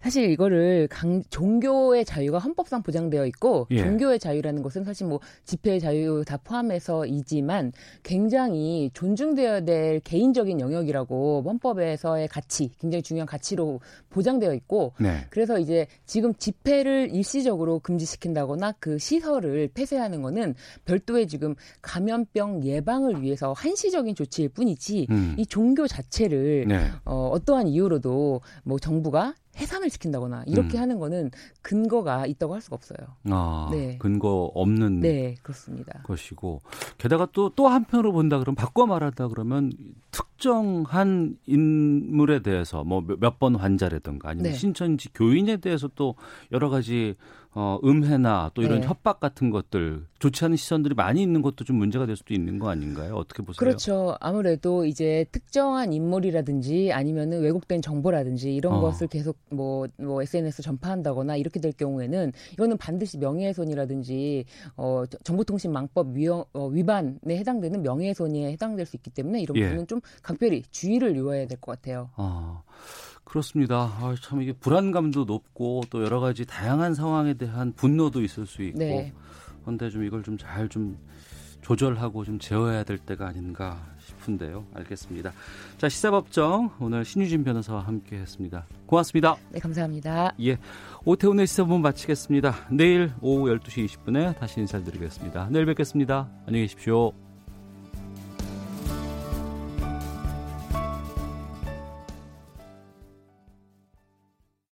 사실 이거를 강, 종교의 자유가 헌법상 보장되어 있고 예. 종교의 자유라는 것은 사실 뭐 집회의 자유 다 포함해서이지만 굉장히 존중되어야 될 개인적인 영역이라고 헌법에서의 가치, 굉장히 중요한 가치로 보장되어 있고 네. 그래서 이제 지금 집회를 일시적으로 금지시킨다거나 그 시설을 폐쇄하는 거는 별도의 지금 감염병 예방을 위해서 한시적인 조치일 뿐이지 음. 이 종교 자체를 네. 어, 어떠한 이유로도 뭐 정부가 해산을 시킨다거나 이렇게 음. 하는 거는 근거가 있다고 할 수가 없어요. 아, 네. 근거 없는 네, 그렇습니다. 것이고 게다가 또또 한편으로 본다 그러면 바꿔 말하다 그러면 특정한 인물에 대해서 뭐 몇 번 환자라든가 아니면 네. 신천지 교인에 대해서 또 여러 가지 어, 음해나 또 이런 네. 협박 같은 것들 좋지 않은 시선들이 많이 있는 것도 좀 문제가 될 수도 있는 거 아닌가요? 어떻게 보세요? 그렇죠. 아무래도 이제 특정한 인물이라든지 아니면은 왜곡된 정보라든지 이런 어. 것을 계속 뭐, 뭐 SNS 전파한다거나 이렇게 될 경우에는 이거는 반드시 명예훼손이라든지 어, 저- 정보통신망법 위헌, 어, 위반에 해당되는 명예훼손에 해당될 수 있기 때문에 이런 예. 부분은 좀 각별히 주의를 요해야 될 것 같아요. 아, 그렇습니다. 아, 참 이게 불안감도 높고 또 여러 가지 다양한 상황에 대한 분노도 있을 수 있고 네. 그런데 좀 이걸 좀잘좀 조절하고 좀 제어해야 될 때가 아닌가 싶은데요. 알겠습니다. 자, 시사법정 오늘 신유진 변호사와 함께 했습니다. 고맙습니다. 네, 감사합니다. 예. 오태훈의 시사본 마치겠습니다. 내일 오후 12시 20분에 다시 인사드리겠습니다. 내일 뵙겠습니다. 안녕히 계십시오.